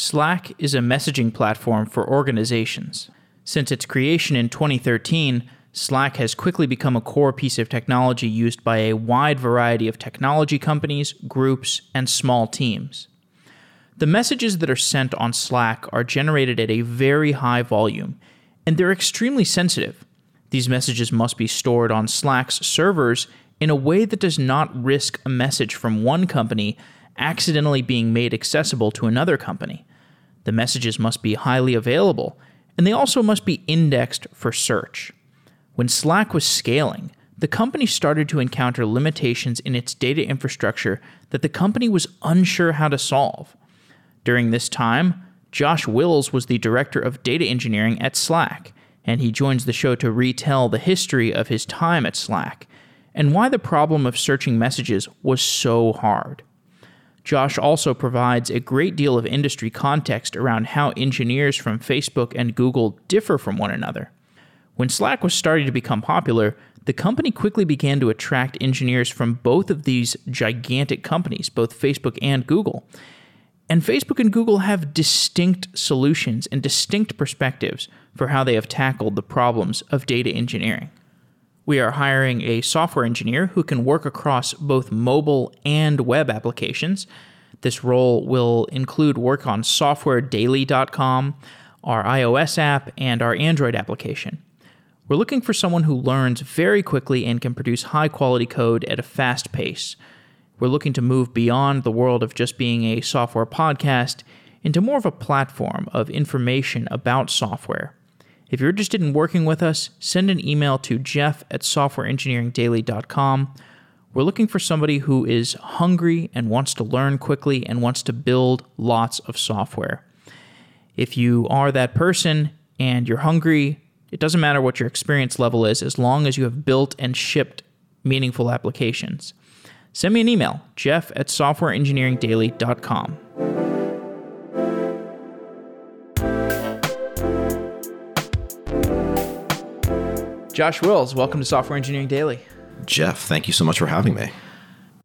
Slack is a messaging platform for organizations. Since its creation in 2013, Slack has quickly become a core piece of technology used by a wide variety of technology companies, groups, and small teams. The messages that are sent on Slack are generated at a very high volume, and they're extremely sensitive. These messages must be stored on Slack's servers in a way that does not risk a message from one company accidentally being made accessible to another company. The messages must be highly available, and they also must be indexed for search. When Slack was scaling, the company started to encounter limitations in its data infrastructure that the company was unsure how to solve. During this time, Josh Wills was the director of data engineering at Slack, and he joins the show to retell the history of his time at Slack and why the problem of searching messages was so hard. Josh also provides a great deal of industry context around how engineers from Facebook and Google differ from one another. When Slack was starting to become popular, the company quickly began to attract engineers from both of these gigantic companies, both Facebook and Google. And Facebook and Google have distinct solutions and distinct perspectives for how they have tackled the problems of data engineering. We are hiring a software engineer who can work across both mobile and web applications. This role will include work on softwaredaily.com, our iOS app, and our Android application. We're looking for someone who learns very quickly and can produce high quality code at a fast pace. We're looking to move beyond the world of just being a software podcast into more of a platform of information about software. If you're interested in working with us, send an email to jeff at softwareengineeringdaily.com. We're looking for somebody who is hungry and wants to learn quickly and wants to build lots of software. If you are that person and you're hungry, it doesn't matter what your experience level is as long as you have built and shipped meaningful applications. Send me an email, jeff at softwareengineeringdaily.com. Josh Wills, welcome to Software Engineering Daily. Jeff, thank you so much for having me.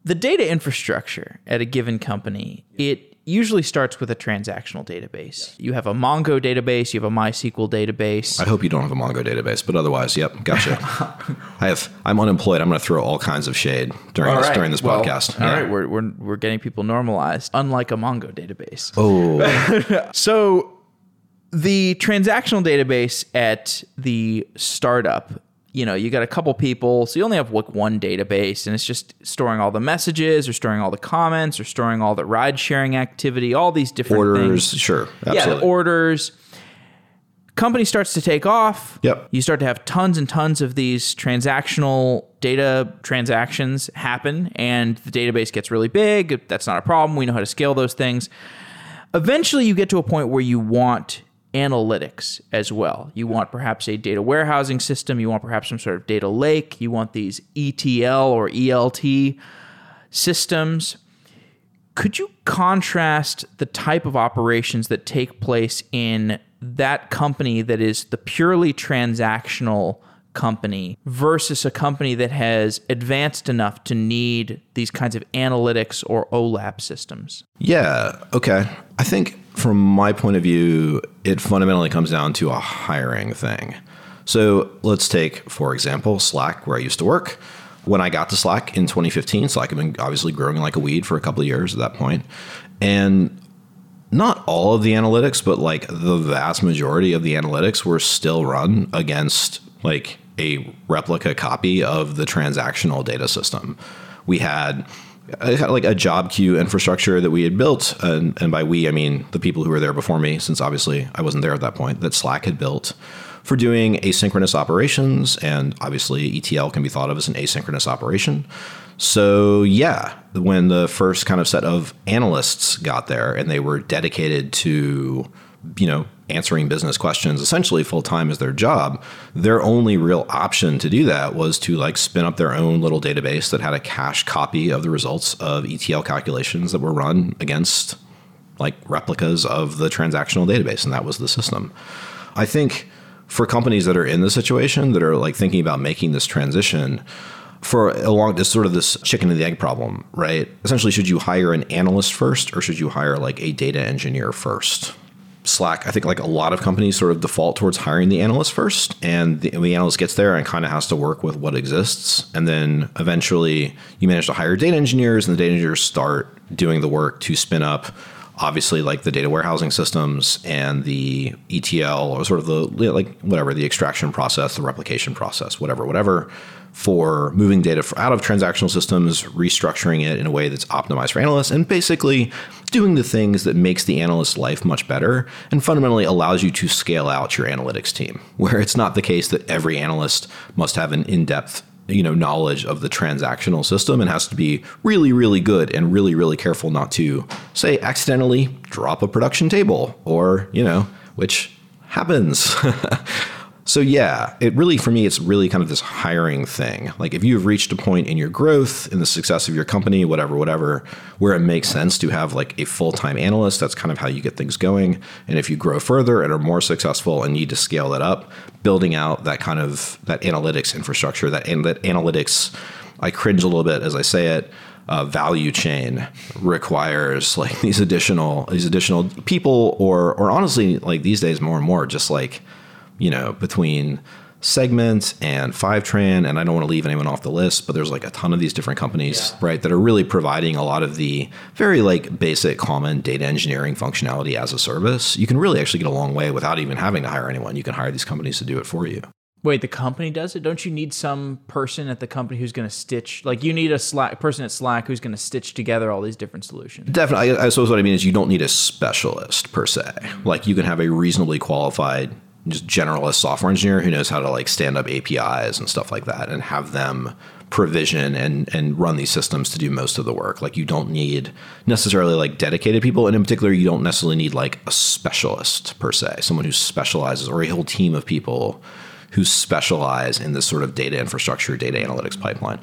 The data infrastructure at a given company, it usually starts with a transactional database. You have a Mongo database, you have a MySQL database. I hope you don't have a Mongo database, but otherwise, yep, gotcha. I have. I'm unemployed. I'm going to throw all kinds of shade during All this right. during this Well, podcast. All Yeah. right, we're, we're, we're getting people normalized, unlike a Mongo database. Oh, So the transactional database at the startup, you know, you got a couple people, so you only have like one database, and it's just storing all the messages, or storing all the comments, or storing all the ride sharing activity, all these different orders, things. sure, Yeah, the orders. Company starts to take off. Yep. You start to have tons and tons of these transactional data transactions happen, and the database gets really big. That's not a problem. We know how to scale those things. Eventually, you get to a point where you want analytics as well. You want perhaps a data warehousing system. You want perhaps some sort of data lake. You want these ETL or ELT systems. Could you contrast the type of operations that take place in that company that is the purely transactional company versus a company that has advanced enough to need these kinds of analytics or OLAP systems? yeah, okay. I think from my point of view, it fundamentally comes down to a hiring thing. So let's take, for example, Slack, where I used to work. When I got to Slack in 2015, Slack had been obviously growing like a weed for a couple of years at that point, and not all of the analytics, but like the vast majority of the analytics were still run against like a replica copy of the transactional data system. We had like a job queue infrastructure that we had built, and, and by we I mean the people who were there before me, since obviously I wasn't there at that point. That Slack had built for doing asynchronous operations, and obviously ETL can be thought of as an asynchronous operation. So yeah, when the first kind of set of analysts got there and they were dedicated to, you know, answering business questions essentially full time as their job, their only real option to do that was to like spin up their own little database that had a cache copy of the results of ETL calculations that were run against like replicas of the transactional database, and that was the system. I think for companies that are in the situation that are like thinking about making this transition, for along this sort of this chicken and the egg problem, right? Essentially, should you hire an analyst first or should you hire like a data engineer first? Slack, I think like a lot of companies sort of default towards hiring the analyst first, and the, the analyst gets there and kind of has to work with what exists, and then eventually you manage to hire data engineers, and the data engineers start doing the work to spin up obviously like the data warehousing systems and the ETL or sort of the like whatever the extraction process, the replication process, whatever, whatever for moving data out of transactional systems, restructuring it in a way that's optimized for analysts, and basically doing the things that makes the analyst's life much better and fundamentally allows you to scale out your analytics team, where it's not the case that every analyst must have an in-depth you know knowledge of the transactional system and has to be really really good and really really careful not to say accidentally drop a production table or you know which happens So yeah, it really for me it's really kind of this hiring thing. Like if you've reached a point in your growth, in the success of your company, whatever, whatever, where it makes sense to have like a full-time analyst, that's kind of how you get things going. And if you grow further and are more successful and need to scale that up, building out that kind of that analytics infrastructure, that, that analytics I cringe a little bit as I say it. Uh, value chain requires like these additional these additional people or or honestly like these days more and more just like you know, between segments and Fivetran, and I don't want to leave anyone off the list, but there's like a ton of these different companies, yeah. right, that are really providing a lot of the very like basic common data engineering functionality as a service. You can really actually get a long way without even having to hire anyone. You can hire these companies to do it for you. Wait, the company does it? Don't you need some person at the company who's going to stitch? Like, you need a Slack person at Slack who's going to stitch together all these different solutions. Definitely. I, I suppose what I mean is you don't need a specialist per se. Like, you can have a reasonably qualified just generalist software engineer who knows how to like stand up APIs and stuff like that and have them provision and and run these systems to do most of the work. Like you don't need necessarily like dedicated people, and in particular, you don't necessarily need like a specialist per se, someone who specializes or a whole team of people who specialize in this sort of data infrastructure, data analytics pipeline.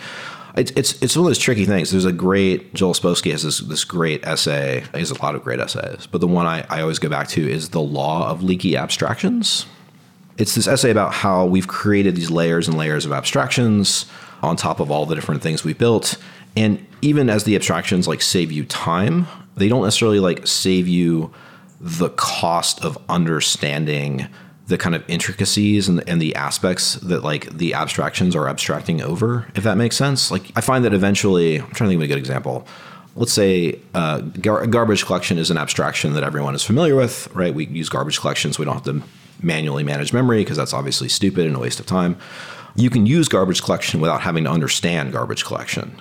It's, it's, it's one of those tricky things. There's a great Joel Spolsky has this this great essay. He has a lot of great essays, but the one I, I always go back to is the law of leaky abstractions. It's this essay about how we've created these layers and layers of abstractions on top of all the different things we built, and even as the abstractions like save you time, they don't necessarily like save you the cost of understanding the kind of intricacies and, and the aspects that like the abstractions are abstracting over, if that makes sense. Like I find that eventually, I'm trying to think of a good example. Let's say uh, gar- garbage collection is an abstraction that everyone is familiar with, right? We use garbage collections. So we don't have to manually manage memory because that's obviously stupid and a waste of time. You can use garbage collection without having to understand garbage collection.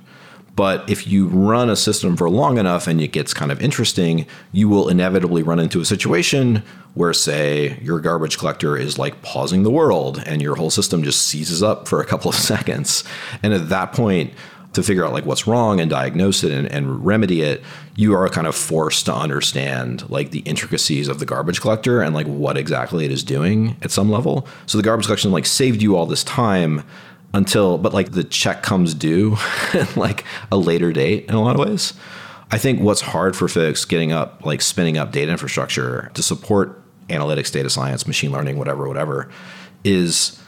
But if you run a system for long enough and it gets kind of interesting, you will inevitably run into a situation where, say, your garbage collector is like pausing the world and your whole system just seizes up for a couple of seconds. And at that point, to figure out like what's wrong and diagnose it and, and, remedy it, you are kind of forced to understand like the intricacies of the garbage collector and like what exactly it is doing at some level. So the garbage collection like saved you all this time until but like the check comes due like a later date in a lot of ways. I think what's hard for folks getting up like spinning up data infrastructure to support analytics, data science, machine learning, whatever, whatever, is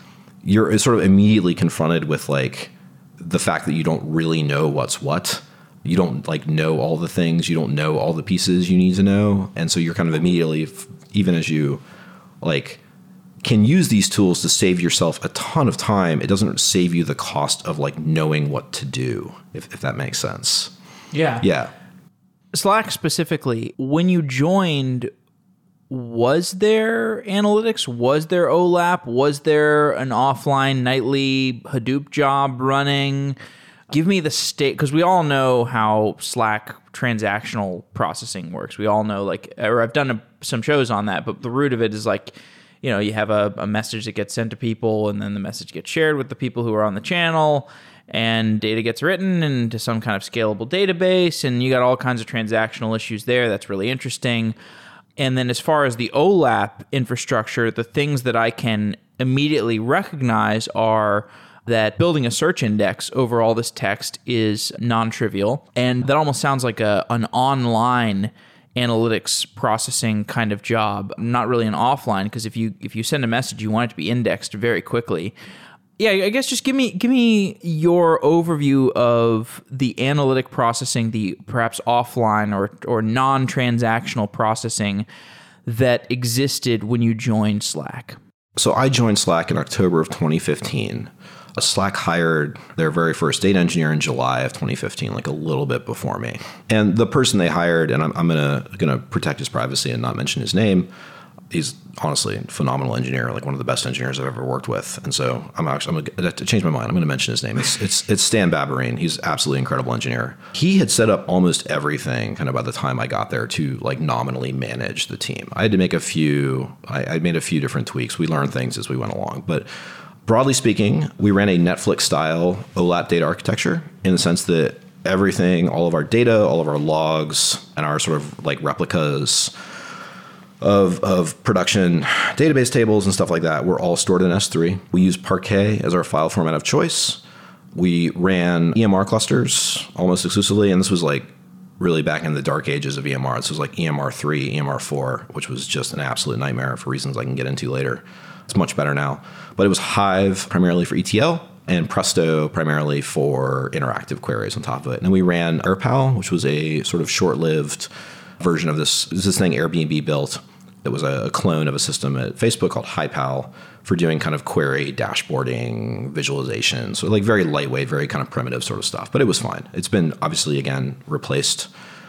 you're sort of immediately confronted with like the fact that you don't really know what's what. You don't like know all the things, you don't know all the pieces you need to know. And so you're kind of immediately even as you like can use these tools to save yourself a ton of time. It doesn't save you the cost of like knowing what to do, if, if that makes sense. Yeah. Yeah. Slack specifically, when you joined, was there analytics? Was there OLAP? Was there an offline nightly Hadoop job running? Give me the state because we all know how Slack transactional processing works. We all know, like, or I've done a, some shows on that, but the root of it is like you know, you have a, a message that gets sent to people, and then the message gets shared with the people who are on the channel, and data gets written into some kind of scalable database, and you got all kinds of transactional issues there. That's really interesting. And then, as far as the OLAP infrastructure, the things that I can immediately recognize are that building a search index over all this text is non trivial. And that almost sounds like a, an online analytics processing kind of job, not really an offline because if you if you send a message, you want it to be indexed very quickly. yeah, I guess just give me give me your overview of the analytic processing, the perhaps offline or or non-transactional processing that existed when you joined Slack. So I joined Slack in October of 2015. Slack hired their very first data engineer in July of 2015, like a little bit before me. And the person they hired, and I'm, I'm gonna gonna protect his privacy and not mention his name. He's honestly a phenomenal engineer, like one of the best engineers I've ever worked with. And so I'm actually I'm gonna to change my mind. I'm to mention his name. It's it's it's Stan Babarine. He's absolutely incredible engineer. He had set up almost everything kind of by the time I got there to like nominally manage the team. I had to make a few. I, I made a few different tweaks. We learned things as we went along, but broadly speaking, we ran a Netflix style OLAP data architecture in the sense that everything, all of our data, all of our logs, and our sort of like replicas of, of production database tables and stuff like that were all stored in S3. We use Parquet as our file format of choice. We ran EMR clusters almost exclusively, and this was like really back in the dark ages of EMR. This was like EMR 3, EMR 4, which was just an absolute nightmare for reasons I can get into later. It's much better now. But it was Hive primarily for ETL and Presto primarily for interactive queries on top of it. And then we ran AirPal, which was a sort of short lived version of this, this thing Airbnb built it was a clone of a system at Facebook called HiPal for doing kind of query dashboarding, visualization. So like very lightweight, very kind of primitive sort of stuff. But it was fine. It's been obviously again replaced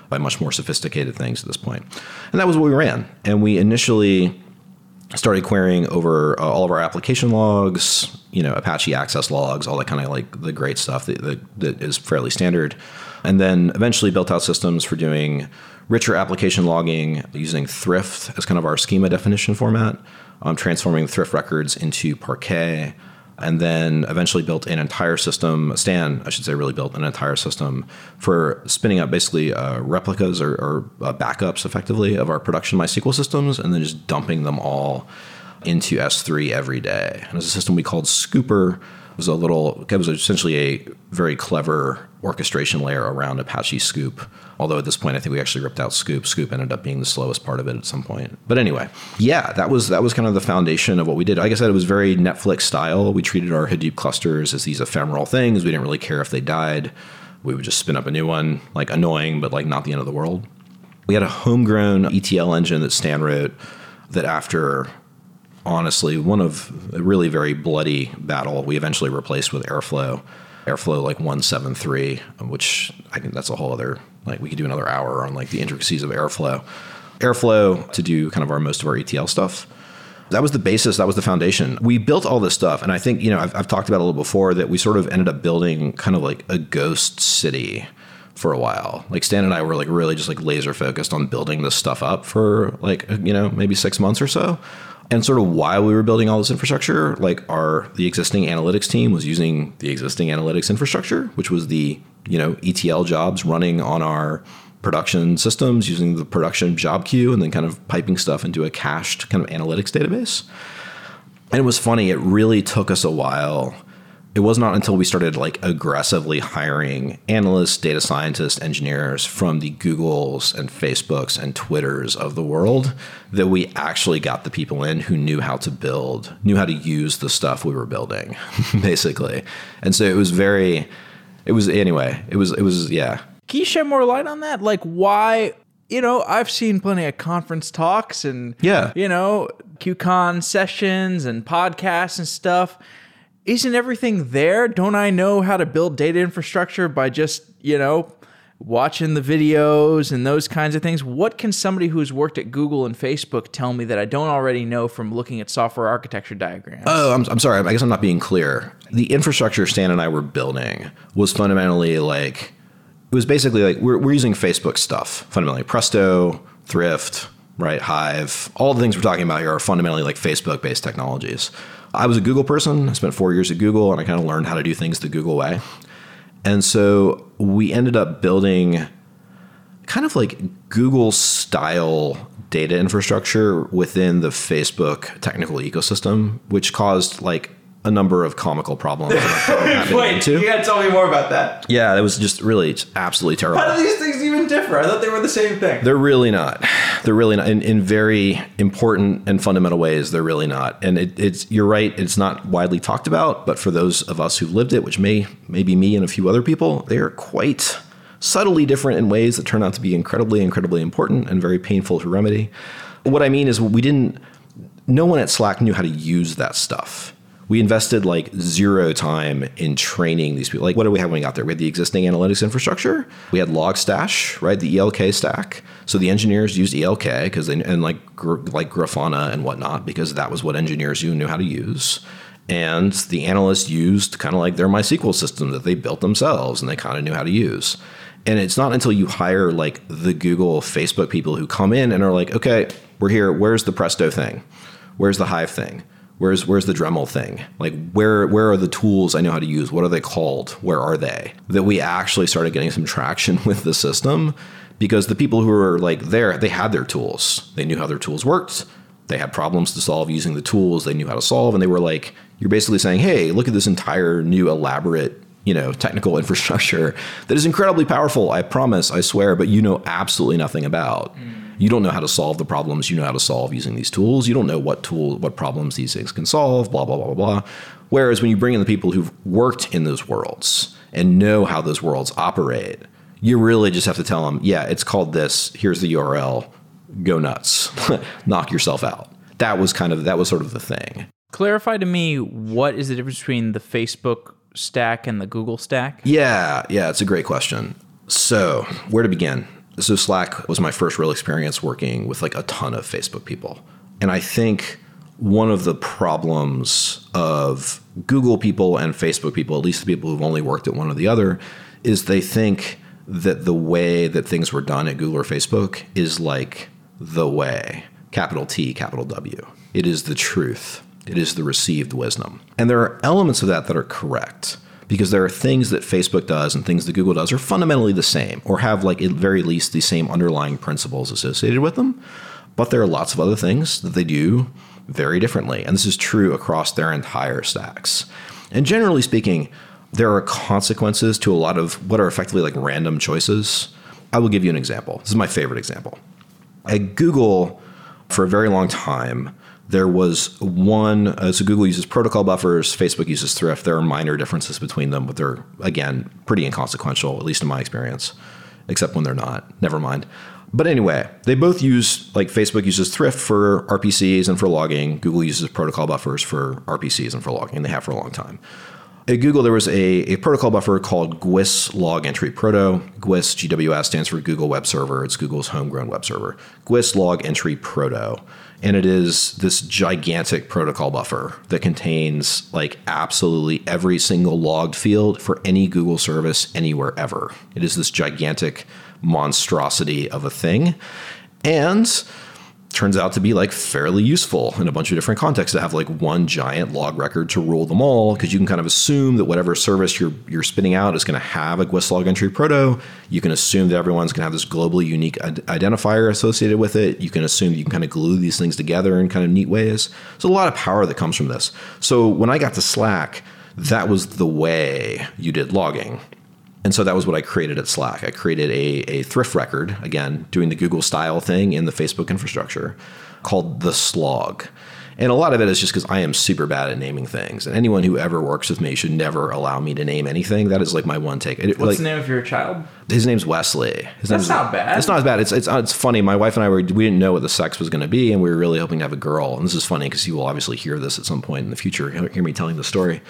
by much more sophisticated things at this point. And that was what we ran. And we initially started querying over uh, all of our application logs, you know, Apache access logs, all that kind of like the great stuff that, that, that is fairly standard. And then eventually built out systems for doing richer application logging using Thrift as kind of our schema definition format, um, transforming Thrift records into Parquet, and then eventually built an entire system. Stan, I should say, really built an entire system for spinning up basically uh, replicas or, or uh, backups, effectively, of our production MySQL systems, and then just dumping them all into S3 every day. And it's a system we called Scooper was a little it was essentially a very clever orchestration layer around Apache Sqoop. Although at this point I think we actually ripped out Sqoop. Sqoop ended up being the slowest part of it at some point. But anyway, yeah, that was that was kind of the foundation of what we did. Like I said, it was very Netflix style. We treated our Hadoop clusters as these ephemeral things. We didn't really care if they died. We would just spin up a new one, like annoying, but like not the end of the world. We had a homegrown ETL engine that Stan wrote that after honestly one of a really very bloody battle we eventually replaced with airflow. Airflow like 173 which i think that's a whole other like we could do another hour on like the intricacies of airflow. Airflow to do kind of our most of our etl stuff that was the basis that was the foundation. We built all this stuff and i think you know I've, I've talked about a little before that we sort of ended up building kind of like a ghost city for a while. Like Stan and I were like really just like laser focused on building this stuff up for like you know maybe six months or so and sort of while we were building all this infrastructure like our the existing analytics team was using the existing analytics infrastructure which was the you know etl jobs running on our production systems using the production job queue and then kind of piping stuff into a cached kind of analytics database. And it was funny it really took us a while it was not until we started like aggressively hiring analysts, data scientists, engineers from the Googles and Facebooks and Twitters of the world that we actually got the people in who knew how to build, knew how to use the stuff we were building, basically. And so it was very, it was anyway, it was, it was, yeah. Can you shed more light on that? Like, why? You know, I've seen plenty of conference talks and, yeah, you know, QCon sessions and podcasts and stuff isn't everything there? Don't I know how to build data infrastructure by just, you know, watching the videos and those kinds of things? What can somebody who's worked at Google and Facebook tell me that I don't already know from looking at software architecture diagrams? Oh, I'm, I'm sorry. I guess I'm not being clear. The infrastructure Stan and I were building was fundamentally like, it was basically like we're, we're using Facebook stuff, fundamentally. Presto, Thrift, right? Hive, all the things we're talking about here are fundamentally like Facebook based technologies. I was a Google person. I spent four years at Google and I kind of learned how to do things the Google way. And so we ended up building kind of like Google style data infrastructure within the Facebook technical ecosystem, which caused like a number of comical problems. Wait, you gotta tell me more about that. Yeah, it was just really absolutely terrible. How do these things even differ? I thought they were the same thing. They're really not. They're really not in, in very important and fundamental ways. They're really not. And it, it's you're right. It's not widely talked about, but for those of us who've lived it, which may maybe me and a few other people, they are quite subtly different in ways that turn out to be incredibly, incredibly important and very painful to remedy. What I mean is, we didn't. No one at Slack knew how to use that stuff we invested like zero time in training these people. Like, what do we have when we got there? We had the existing analytics infrastructure. We had Logstash, right? The ELK stack. So the engineers used ELK because they and like like Grafana and whatnot because that was what engineers you knew how to use. And the analysts used kind of like their MySQL system that they built themselves and they kind of knew how to use. And it's not until you hire like the Google, Facebook people who come in and are like, okay, we're here. Where's the Presto thing? Where's the Hive thing? Where's where's the Dremel thing? Like where where are the tools I know how to use? What are they called? Where are they? That we actually started getting some traction with the system because the people who were like there, they had their tools. They knew how their tools worked. They had problems to solve using the tools they knew how to solve, and they were like, you're basically saying, hey, look at this entire new elaborate you know technical infrastructure that is incredibly powerful i promise i swear but you know absolutely nothing about mm you don't know how to solve the problems you know how to solve using these tools. You don't know what tool, what problems these things can solve, blah, blah, blah, blah, blah. Whereas when you bring in the people who've worked in those worlds and know how those worlds operate, you really just have to tell them, yeah, it's called this. Here's the URL. Go nuts. Knock yourself out. That was kind of, that was sort of the thing. Clarify to me what is the difference between the Facebook stack and the Google stack? Yeah, yeah, it's a great question. So, where to begin? So Slack was my first real experience working with like a ton of Facebook people. And I think one of the problems of Google people and Facebook people, at least the people who've only worked at one or the other, is they think that the way that things were done at Google or Facebook is like the way, capital T, capital W. It is the truth. It is the received wisdom. And there are elements of that that are correct because there are things that Facebook does and things that Google does are fundamentally the same or have like at very least the same underlying principles associated with them. But there are lots of other things that they do very differently. And this is true across their entire stacks. And generally speaking, there are consequences to a lot of what are effectively like random choices. I will give you an example. This is my favorite example. At Google, for a very long time, there was one uh, so google uses protocol buffers facebook uses thrift. There are minor differences between them but they're again pretty inconsequential at least in my experience except when they're not. Never mind. But anyway they both use like facebook uses thrift for rpcs and for logging. Google uses protocol buffers for rpcs and for logging. And they have for a long time. At Google, there was a, a protocol buffer called GWS Log Entry Proto. GWS, GWS stands for Google Web Server. It's Google's homegrown web server. GWS Log Entry Proto and it is this gigantic protocol buffer that contains like absolutely every single logged field for any Google service anywhere ever. It is this gigantic monstrosity of a thing. And turns out to be like fairly useful in a bunch of different contexts to have like one giant log record to rule them all because you can kind of assume that whatever service you're you're spinning out is going to have a GWS log entry proto. You can assume that everyone's going to have this globally unique identifier associated with it. You can assume you can kind of glue these things together in kind of neat ways. There's a lot of power that comes from this. So when I got to Slack, that was the way you did logging. And so that was what I created at Slack. I created a, a thrift record, again, doing the Google style thing in the Facebook infrastructure called the slog. And a lot of it is just because I am super bad at naming things. And anyone who ever works with me should never allow me to name anything. That is like my one take. What's like, the name of your child? His name's Wesley. His That's not bad. It's not as bad. It's, it's it's funny. My wife and I were we didn't know what the sex was going to be, and we were really hoping to have a girl. And this is funny because you will obviously hear this at some point in the future. Hear me telling the story.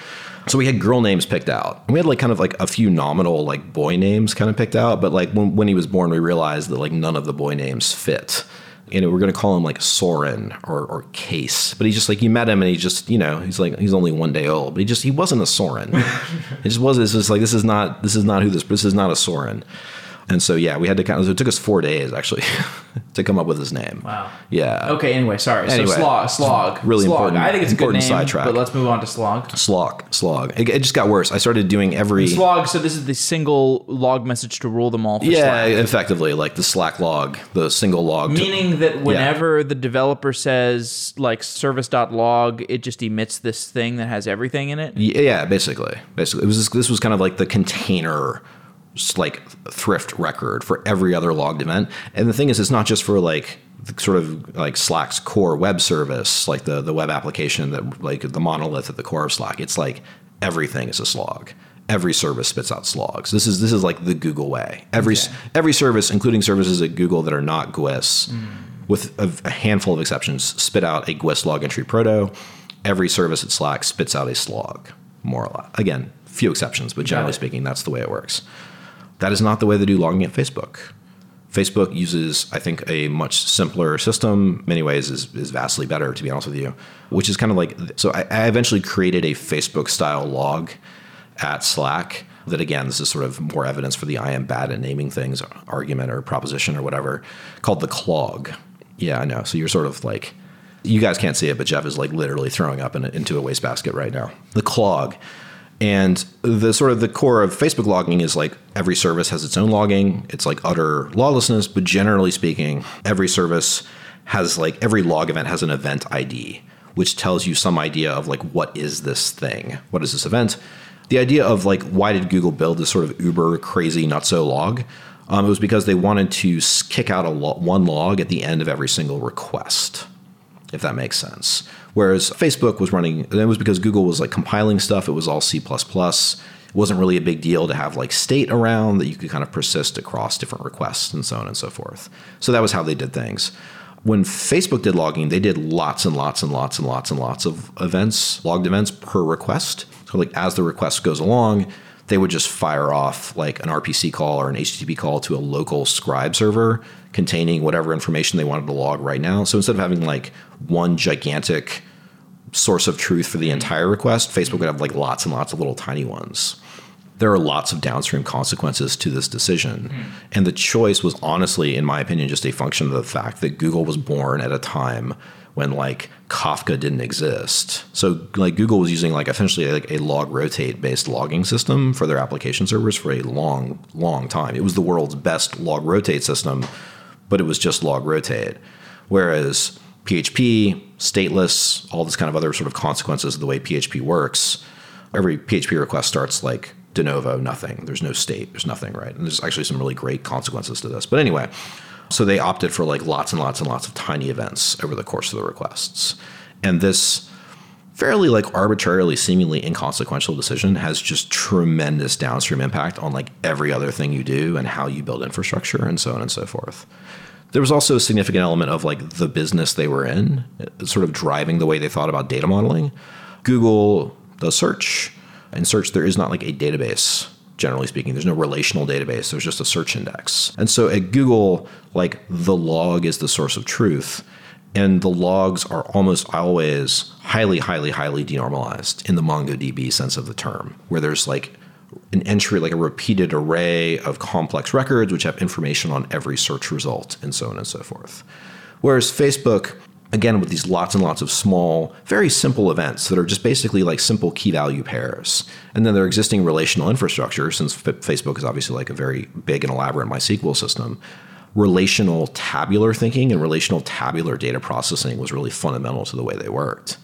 So we had girl names picked out. And we had like kind of like a few nominal like boy names kind of picked out, but like when, when he was born, we realized that like none of the boy names fit you know, we're going to call him like Soren or, or Case. But he just like, you met him and he just, you know, he's like, he's only one day old, but he just, he wasn't a Soren. it just wasn't, it's just like, this is not, this is not who this, this is not a Soren. And so yeah, we had to kind of. It took us four days actually to come up with his name. Wow. Yeah. Okay. Anyway, sorry. Anyway, so slog, slog, really slog. important. I think it's a good name. Sidetrack. But let's move on to slog. Slog, slog. It, it, just got worse. I started doing every slog. So this is the single log message to rule them all. For yeah, Slack. effectively, like the Slack log, the single log. Meaning to, that whenever yeah. the developer says like service.log, it just emits this thing that has everything in it. Yeah, basically, basically, it was this was kind of like the container like thrift record for every other logged event. And the thing is, it's not just for like sort of like Slack's core web service, like the the web application that like the monolith at the core of Slack. It's like everything is a slog. Every service spits out slogs. This is this is like the Google way. Every Okay. every service, including services at Google that are not GWIS, mm. with a, a handful of exceptions, spit out a GWIS log entry proto. Every service at Slack spits out a slog, more or less. Again, few exceptions, but generally speaking, that's the way it works. That is not the way they do logging at Facebook. Facebook uses, I think, a much simpler system. Many ways is, is vastly better, to be honest with you. Which is kind of like so. I, I eventually created a Facebook style log at Slack. That again, this is sort of more evidence for the "I am bad at naming things" argument or proposition or whatever, called the clog. Yeah, I know. So you're sort of like, you guys can't see it, but Jeff is like literally throwing up in into a wastebasket right now. The clog. And the sort of the core of Facebook logging is like every service has its own logging. It's like utter lawlessness, but generally speaking, every service has like every log event has an event ID, which tells you some idea of like what is this thing? What is this event? The idea of like why did Google build this sort of uber crazy not so log? Um, it was because they wanted to kick out a lo- one log at the end of every single request if that makes sense. Whereas Facebook was running, and it was because Google was like compiling stuff. It was all C. It wasn't really a big deal to have like state around that you could kind of persist across different requests and so on and so forth. So that was how they did things. When Facebook did logging, they did lots and lots and lots and lots and lots of events, logged events per request. So like as the request goes along, they would just fire off like an RPC call or an HTTP call to a local scribe server containing whatever information they wanted to log right now. So instead of having like one gigantic source of truth for the entire request, Facebook would have like lots and lots of little tiny ones. There are lots of downstream consequences to this decision. And the choice was honestly, in my opinion, just a function of the fact that Google was born at a time when like Kafka didn't exist. So like Google was using like essentially like a log rotate based logging system for their application servers for a long, long time. It was the world's best log rotate system, but it was just log rotate. Whereas PHP, stateless, all this kind of other sort of consequences of the way PHP works, every PHP request starts like de novo, nothing. There's no state, there's nothing, right? And there's actually some really great consequences to this. But anyway, so they opted for like lots and lots and lots of tiny events over the course of the requests. And this fairly like arbitrarily seemingly inconsequential decision has just tremendous downstream impact on like every other thing you do and how you build infrastructure and so on and so forth there was also a significant element of like the business they were in uh, sort of driving the way they thought about data modeling google does search in search there is not like a database generally speaking there's no relational database there's just a search index and so at google like the log is the source of truth and the logs are almost always highly, highly, highly denormalized in the MongoDB sense of the term, where there's like an entry, like a repeated array of complex records which have information on every search result and so on and so forth. Whereas Facebook, again, with these lots and lots of small, very simple events that are just basically like simple key value pairs. And then their existing relational infrastructure, since F- Facebook is obviously like a very big and elaborate MySQL system, relational tabular thinking and relational tabular data processing was really fundamental to the way they worked.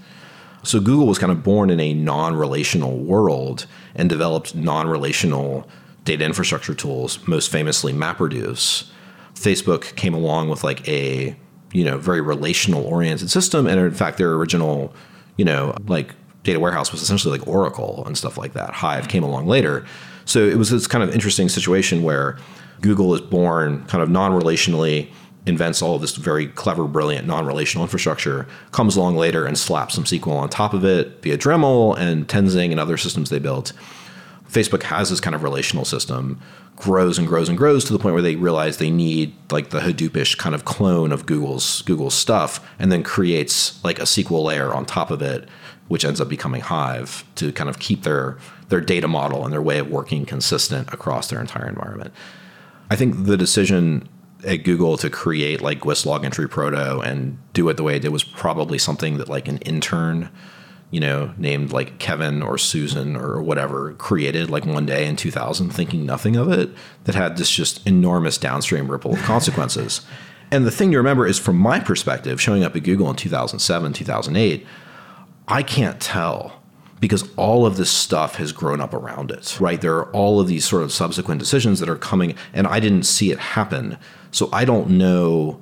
So Google was kind of born in a non-relational world and developed non-relational data infrastructure tools, most famously MapReduce. Facebook came along with like a, you know, very relational oriented system and in fact their original, you know, like data warehouse was essentially like Oracle and stuff like that. Hive came along later. So it was this kind of interesting situation where Google is born kind of non-relationally invents all of this very clever, brilliant non-relational infrastructure, comes along later and slaps some SQL on top of it via Dremel and Tenzing and other systems they built. Facebook has this kind of relational system, grows and grows and grows to the point where they realize they need like the Hadoopish kind of clone of Google's Google stuff, and then creates like a SQL layer on top of it, which ends up becoming Hive to kind of keep their their data model and their way of working consistent across their entire environment. I think the decision at Google to create like GWIS log entry proto and do it the way it did was probably something that like an intern, you know, named like Kevin or Susan or whatever created like one day in 2000 thinking nothing of it that had this just enormous downstream ripple of consequences. and the thing to remember is from my perspective, showing up at Google in 2007, 2008, I can't tell because all of this stuff has grown up around it, right? There are all of these sort of subsequent decisions that are coming, and I didn't see it happen. So I don't know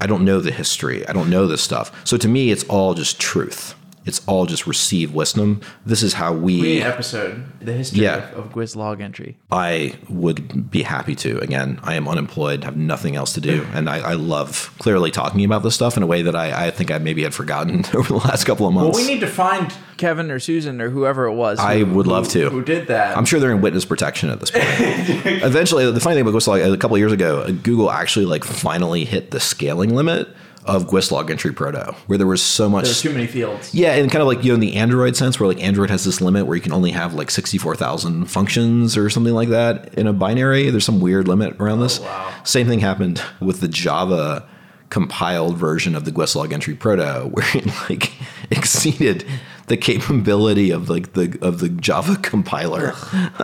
I don't know the history. I don't know this stuff. So to me, it's all just truth. It's all just received wisdom. This is how we. episode, the history Yeah. of, of Gwiz log entry. I would be happy to. Again, I am unemployed, have nothing else to do, and I, I love clearly talking about this stuff in a way that I, I think I maybe had forgotten over the last couple of months. Well, we need to find Kevin or Susan or whoever it was. I who- would love who- to. Who did that? I'm sure they're in witness protection at this point. Eventually, the funny thing about Gwistlog, a couple of years ago, Google actually like finally hit the scaling limit of Gwistlog entry proto, where there was so much. There's too many fields. Yeah, and kind of like you know in the Android sense, where like Android has this limit where you can only have like sixty four thousand functions or something like that in a binary. There's some weird limit around this. Oh, wow. Same thing happened with the Java compiled version of the Gwistlog entry proto, where it like exceeded the capability of like the of the Java compiler.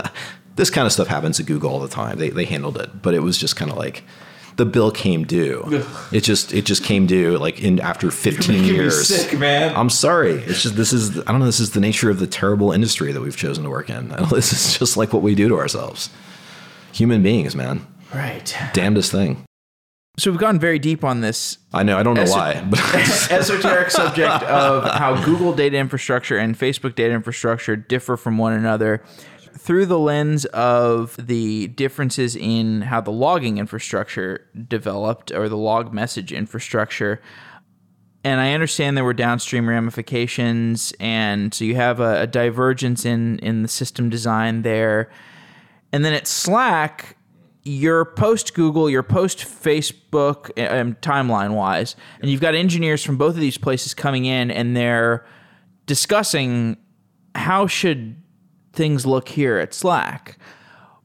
this kind of stuff happens at Google all the time. They they handled it, but it was just kind of like. The bill came due. It just it just came due like in after 15 making me years. sick, man. I'm sorry. It's just this is I don't know. This is the nature of the terrible industry that we've chosen to work in. This is just like what we do to ourselves. Human beings, man, Right. damnedest thing. So we've gone very deep on this I know. I don't know Eso- why, but esoteric subject of how Google data infrastructure and Facebook data infrastructure differ from one another through the lens of the differences in how the logging infrastructure developed or the log message infrastructure. And I understand there were downstream ramifications, and so you have a, a divergence in in the system design there. And then at Slack, you're post Google, you're post Facebook, um, timeline wise, and you've got engineers from both of these places coming in, and they're discussing how should things look here at Slack.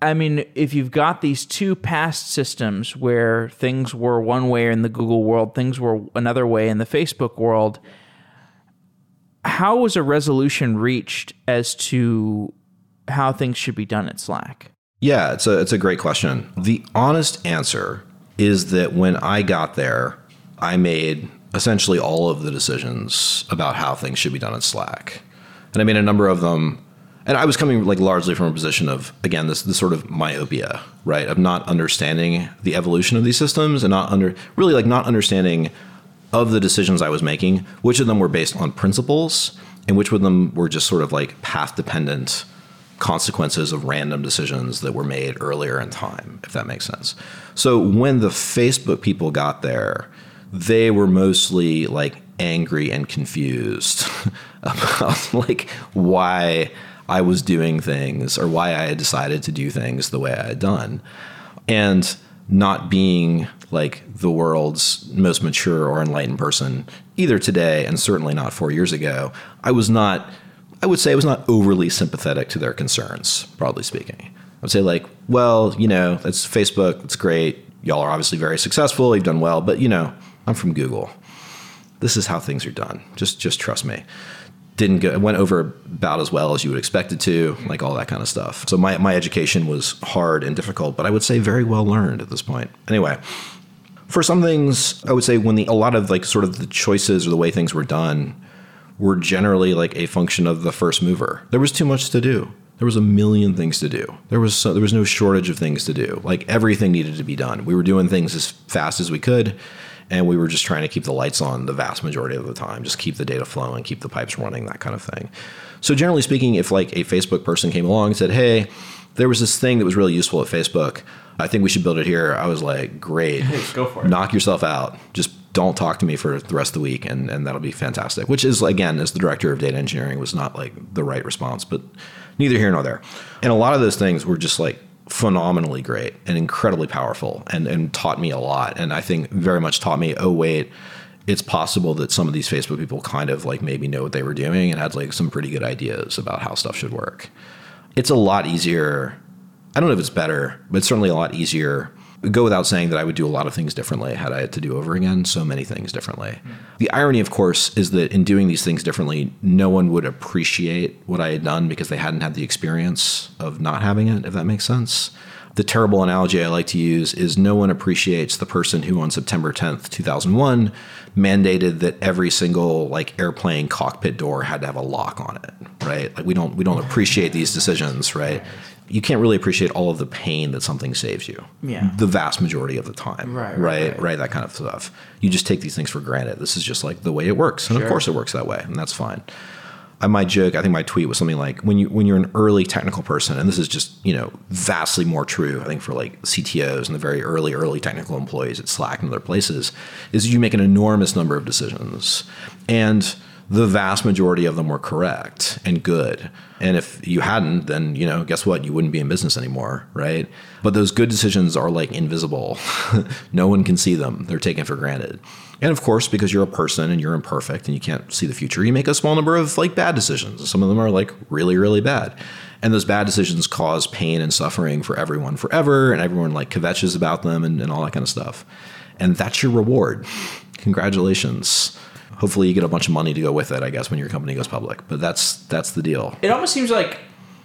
I mean, if you've got these two past systems where things were one way in the Google world, things were another way in the Facebook world, how was a resolution reached as to how things should be done at Slack? yeah, it's a it's a great question. The honest answer is that when I got there, I made essentially all of the decisions about how things should be done at Slack, and I made a number of them. And I was coming like largely from a position of again this this sort of myopia, right? Of not understanding the evolution of these systems and not under really like not understanding of the decisions I was making, which of them were based on principles and which of them were just sort of like path dependent consequences of random decisions that were made earlier in time, if that makes sense. So when the Facebook people got there, they were mostly like angry and confused about like why I was doing things or why I had decided to do things the way I had done. And not being like the world's most mature or enlightened person either today and certainly not 4 years ago, I was not I would say I was not overly sympathetic to their concerns, broadly speaking. I would say like, well, you know, that's Facebook, it's great. Y'all are obviously very successful, you've done well, but you know, I'm from Google. This is how things are done. Just just trust me. Didn't go it went over about as well as you would expect it to, mm-hmm. like all that kind of stuff. So my, my education was hard and difficult, but I would say very well learned at this point. Anyway, for some things, I would say when the a lot of like sort of the choices or the way things were done were generally like a function of the first mover. There was too much to do. There was a million things to do. There was so, there was no shortage of things to do. Like everything needed to be done. We were doing things as fast as we could, and we were just trying to keep the lights on the vast majority of the time. Just keep the data flowing, keep the pipes running, that kind of thing. So generally speaking, if like a Facebook person came along and said, "Hey, there was this thing that was really useful at Facebook. I think we should build it here." I was like, "Great, go for it. knock yourself out. Just don't talk to me for the rest of the week, and, and that'll be fantastic. Which is, again, as the director of data engineering, was not like the right response, but neither here nor there. And a lot of those things were just like phenomenally great and incredibly powerful and, and taught me a lot. And I think very much taught me, oh, wait, it's possible that some of these Facebook people kind of like maybe know what they were doing and had like some pretty good ideas about how stuff should work. It's a lot easier. I don't know if it's better, but it's certainly a lot easier go without saying that I would do a lot of things differently had I had to do over again, so many things differently. The irony, of course, is that in doing these things differently, no one would appreciate what I had done because they hadn't had the experience of not having it, if that makes sense. The terrible analogy I like to use is no one appreciates the person who on September 10th, 2001 mandated that every single like airplane cockpit door had to have a lock on it, right? Like we don't we don't appreciate these decisions, right? You can't really appreciate all of the pain that something saves you. Yeah. The vast majority of the time. Right, right, Right. right. That kind of stuff. You just take these things for granted. This is just like the way it works. And Sure. of course it works that way. And that's fine. I might joke, I think my tweet was something like when you when you're an early technical person, and this is just, you know, vastly more true, I think, for like CTOs and the very early, early technical employees at Slack and other places, is you make an enormous number of decisions. And the vast majority of them were correct and good. And if you hadn't, then you know, guess what? You wouldn't be in business anymore, right? But those good decisions are like invisible. no one can see them. They're taken for granted. And of course, because you're a person and you're imperfect and you can't see the future, you make a small number of like bad decisions. Some of them are like really, really bad. And those bad decisions cause pain and suffering for everyone forever, and everyone like kvetches about them and, and all that kind of stuff. And that's your reward. Congratulations. Hopefully you get a bunch of money to go with it, I guess, when your company goes public. But that's that's the deal. It almost seems like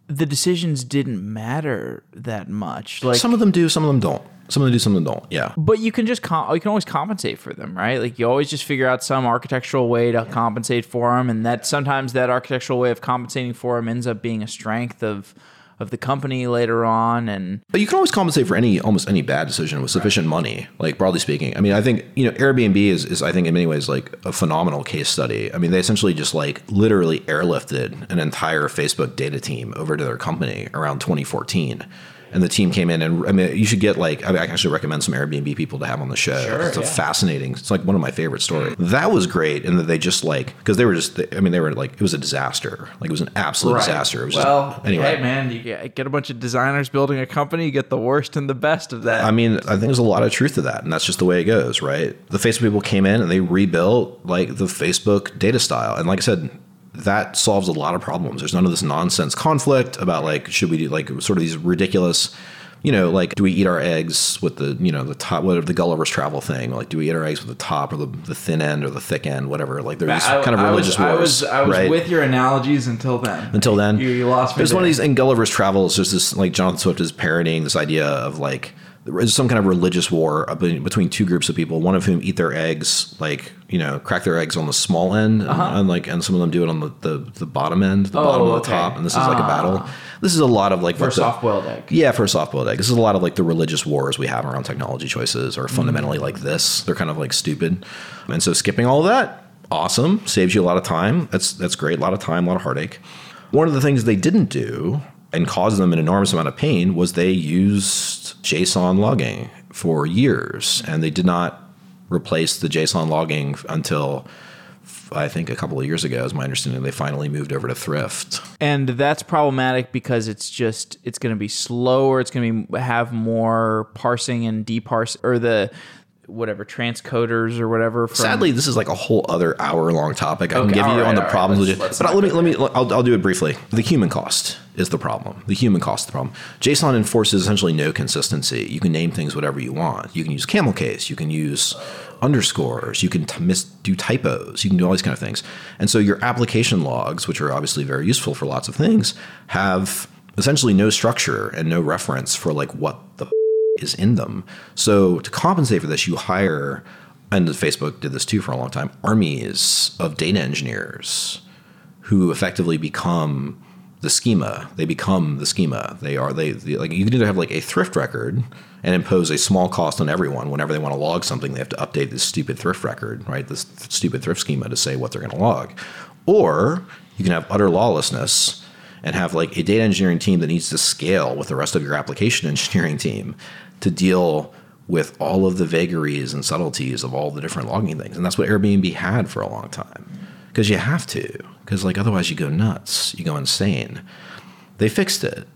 the decisions didn't matter that much. Like Some of them do, some of them don't. Some of them do, some of them don't. Yeah. But you can just com- you can always compensate for them, right? Like you always just figure out some architectural way to compensate for them, and that sometimes that architectural way of compensating for them ends up being a strength of of the company later on. And But you can always compensate for any almost any bad decision with sufficient money, like broadly speaking. I mean, I think, you know, Airbnb is, is I think in many ways like a phenomenal case study. I mean, they essentially just like literally airlifted an entire Facebook data team over to their company around 2014. And the team came in and I mean, you should get like I, mean, I actually recommend some Airbnb people to have on the show. Sure, it's a fascinating. It's like one of my favorite stories. Mm. That was great, and that they just like because they were just. I mean, they were like it was a disaster. Like it was an absolute disaster. It was well, just, anyway. hey man, you get, get a bunch of designers building a company, you get the worst and the best of that. I mean, I think there's a lot of truth to that, and that's just the way it goes, right? The Facebook people came in and they rebuilt like the Facebook data style, and like I said, that solves a lot of problems. There's none of this nonsense conflict about like should we do like sort of these ridiculous, you know, like do we eat our eggs with the you know the top, whatever the Gulliver's Travel thing, like do we eat our eggs with the top or the, the thin end or the thick end, whatever. Like there's I- kind of I religious was, I wars, was, I was right? with your analogies until then. until then. you, you lost me. There's one of these in Gulliver's Travels. There's this like Jonathan Swift is parodying this idea of like some kind of religious war between two groups of people. One of whom eat their eggs like you know crack their eggs on the small end, and, and like and some of them do it on the the, the bottom end, the Uh-huh. Oh, bottom of the top, and this is like a Ah. battle. This is a lot of like for a soft-boiled egg. yeah, for a soft boiled egg. This is a lot of like the religious wars we have around technology choices are fundamentally like this. They're kind of like stupid. And so skipping all of that, awesome. Saves you a lot of time. That's that's great. A lot of time, a lot of heartache. One of the things they didn't do and caused them an enormous amount of pain was they used JSON logging for years and they did not replace the JSON logging until I think a couple of years ago, is my understanding. They finally moved over to Thrift. and that's problematic because it's just it's going to be slower it's going to have more parsing and deparse or the whatever transcoders or whatever from, Sadly, this is like a whole other hour long topic I can give you right, on the right. problems Let's- with it. But let me let me I'll, I'll do it briefly. The human cost is the problem. The human cost is the problem. JSON enforces essentially no consistency. You can name things whatever you want. You can use camel case. You can use underscores. You can t- miss do typos. You can do all these kind of things. And so your application logs, which are obviously very useful for lots of things, have essentially no structure and no reference for like what the is in them. So to compensate for this, you hire, and Facebook did this too for a long time, armies of data engineers who effectively become the schema. They become the schema. They are they, they like you can either have like a thrift record and impose a small cost on everyone whenever they want to log something. They have to update this stupid thrift record, right? This stupid thrift schema to say what they're going to log, or you can have utter lawlessness and have like a data engineering team that needs to scale with the rest of your application engineering team to deal with all of the vagaries and subtleties of all the different logging things. And that's what Airbnb had for a long time. Because you have to, because like otherwise you go nuts, you go insane. They fixed it.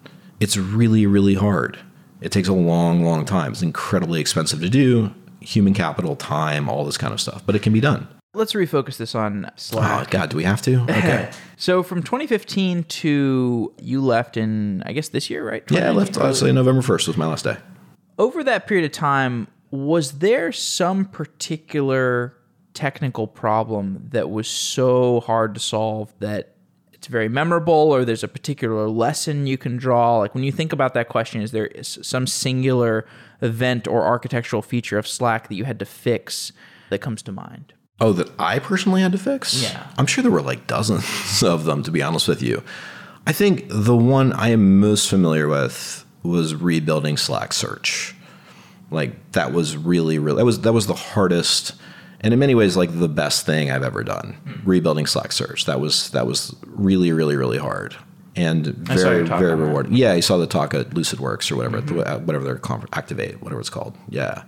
It's really, really hard. It takes a long, long time. It's incredibly expensive to do, human capital, time, all this kind of stuff, but it can be done. let's refocus this on Oh, God, do we have to? Okay. so from 2015 to you left in i guess this year right yeah, I left, I'd say November 1st was my last day. Over that period of time, was there some particular technical problem that was so hard to solve that it's very memorable, or there's a particular lesson you can draw? Like when you think about that question, is there some singular event or architectural feature of Slack that you had to fix that comes to mind? Oh, that I personally had to fix? Yeah. I'm sure there were like dozens of them, to be honest with you. I I think the one I am most familiar with was rebuilding Slack Search. Like that was really, really that was that was the hardest and in many ways like the best thing I've ever done. Rebuilding Slack Search. That was that was really, really, really hard. And very, very rewarding. Yeah, you saw the talk at LucidWorks or whatever, mm-hmm. whatever their conference, Activate, whatever it's called. Yeah,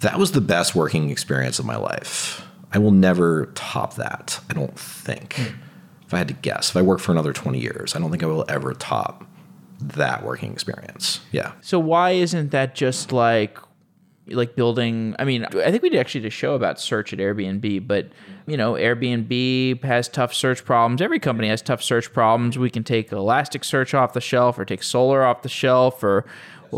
that was the best working experience of my life. I will never top that. I don't think. Mm. If I had to guess, if I work for another twenty years, I don't think I will ever top that working experience. Yeah. So why isn't that just like like building i mean i think we did actually did a show about search at airbnb but you know airbnb has tough search problems every company has tough search problems we can take elasticsearch off the shelf or take Solr off the shelf or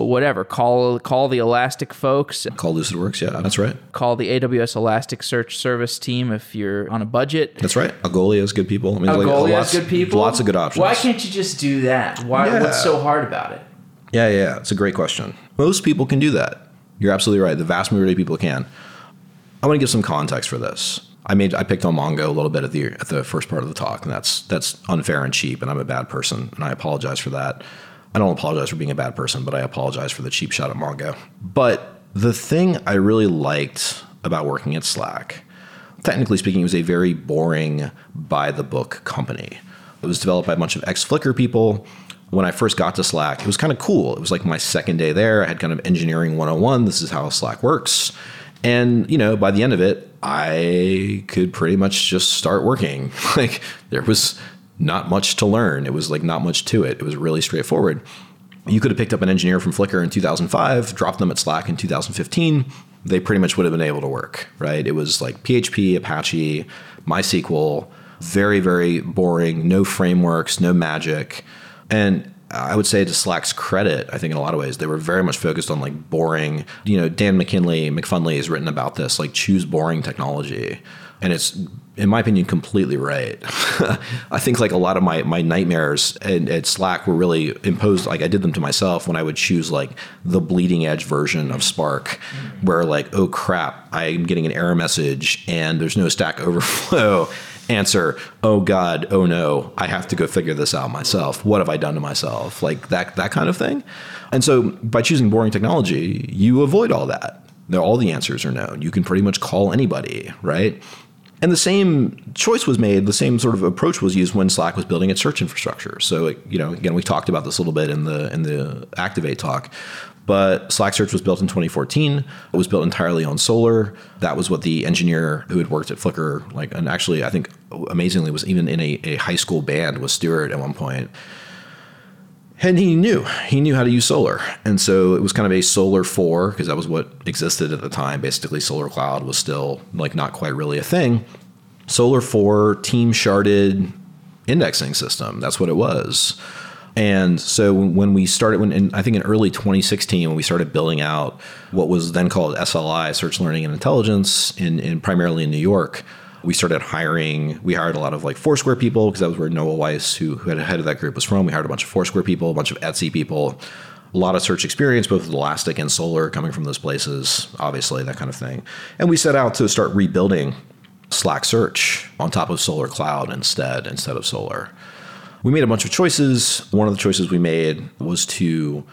whatever. Call call the elastic folks. Call lucidworks yeah that's right. Call the aws elasticsearch service team if you're on a budget. That's right. Algolia has good people. I mean algolia like, has good people? lots of good options. Why can't you just do that? Why yeah. what's so hard about it? Yeah yeah it's a great question. Most people can do that. You're absolutely right. The vast majority of people can. I want to give some context for this. I made I picked on Mongo a little bit at the at the first part of the talk, and that's that's unfair and cheap, and I'm a bad person, and I apologize for that. I don't apologize for being a bad person, but I apologize for the cheap shot at Mongo. But the thing I really liked about working at Slack, technically speaking, it was a very boring by the book company. It was developed by a bunch of ex Flickr people when I first got to Slack, it was kind of cool. It was like my second day there. I had kind of engineering 101. This is how Slack works. And, you know, by the end of it, I could pretty much just start working. like there was not much to learn. It was like not much to it. It was really straightforward. You could have picked up an engineer from Flickr in 2005, dropped them at Slack in 2015. They pretty much would have been able to work, right? It was like PHP, Apache, MySQL, very, very boring, no frameworks, no magic and I would say to Slack's credit, I think in a lot of ways they were very much focused on like boring. You know, Dan McKinley, McFunley has written about this, like choose boring technology, and it's in my opinion completely right. I think like a lot of my my nightmares at, at Slack were really imposed. Like I did them to myself when I would choose like the bleeding edge version of Spark, where like oh crap, I'm getting an error message and there's no Stack Overflow answer, oh God, oh no, I have to go figure this out myself. What have I done to myself? Like that, that kind of thing. And so by choosing boring technology, you avoid all that. All the answers are known. You can pretty much call anybody, right? And the same choice was made, the same sort of approach was used when Slack was building its search infrastructure. So, you know, again, we talked about this a little bit in the in the Activate talk, but Slack Search was built in 2014. It was built entirely on Solr. That was what the engineer who had worked at Flickr, like, and actually, I think amazingly, was even in a, a high school band with Stewart at one point. And he knew he knew how to use Solr, and so it was kind of a Solr four because that was what existed at the time. Basically, Solr Cloud was still like not quite really a thing. Solr four team sharded indexing system. That's what it was. And so when we started, when in, I think in early 2016, when we started building out what was then called SLI, Search Learning and Intelligence, in, in primarily in New York, we started hiring. We hired a lot of like Foursquare people because that was where Noah Weiss, who, who had head of that group, was from. We hired a bunch of Foursquare people, a bunch of Etsy people, a lot of search experience, both with Elastic and Solr, coming from those places. Obviously, that kind of thing. And we set out to start rebuilding Slack Search on top of Solr Cloud instead, instead of Solr. we made a bunch of choices. One of the choices we made was to,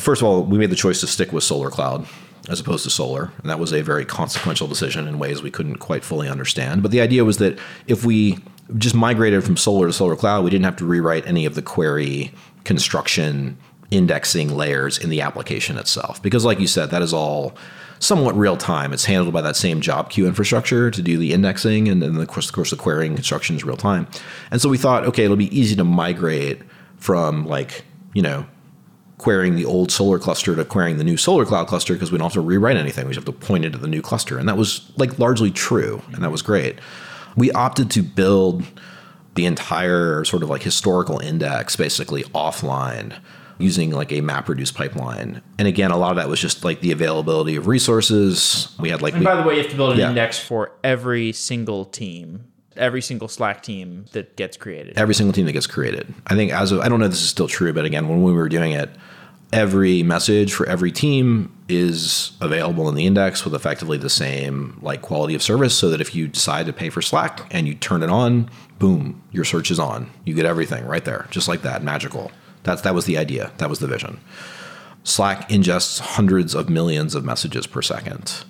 first of all, we made the choice to stick with Solr Cloud as opposed to Solr. And that was a very consequential decision in ways we couldn't quite fully understand. But the idea was that if we just migrated from Solr to Solr Cloud, we didn't have to rewrite any of the query construction indexing layers in the application itself. Because, like you said, that is all somewhat real time. It's handled by that same job queue infrastructure to do the indexing, and then of course, of course, the querying construction is real time. And so we thought, okay, it'll be easy to migrate from like you know querying the old Solr cluster to querying the new Solr cloud cluster because we don't have to rewrite anything. We just have to point it to the new cluster, and that was like largely true, and that was great. We opted to build the entire sort of like historical index basically offline using like a MapReduce pipeline. And again, a lot of that was just like the availability of resources. We had like. And we, by the way, you have to build an yeah. index for every single team. Every single Slack team that gets created. Every single team that gets created. I think as of, I don't know if this is still true, but again, when we were doing it, every message for every team is available in the index with effectively the same like quality of service so that if you decide to pay for slack and you turn it on boom your search is on. You get everything right there just like that magical. That's that was the idea. That was the vision. Slack ingests hundreds of millions of messages per second.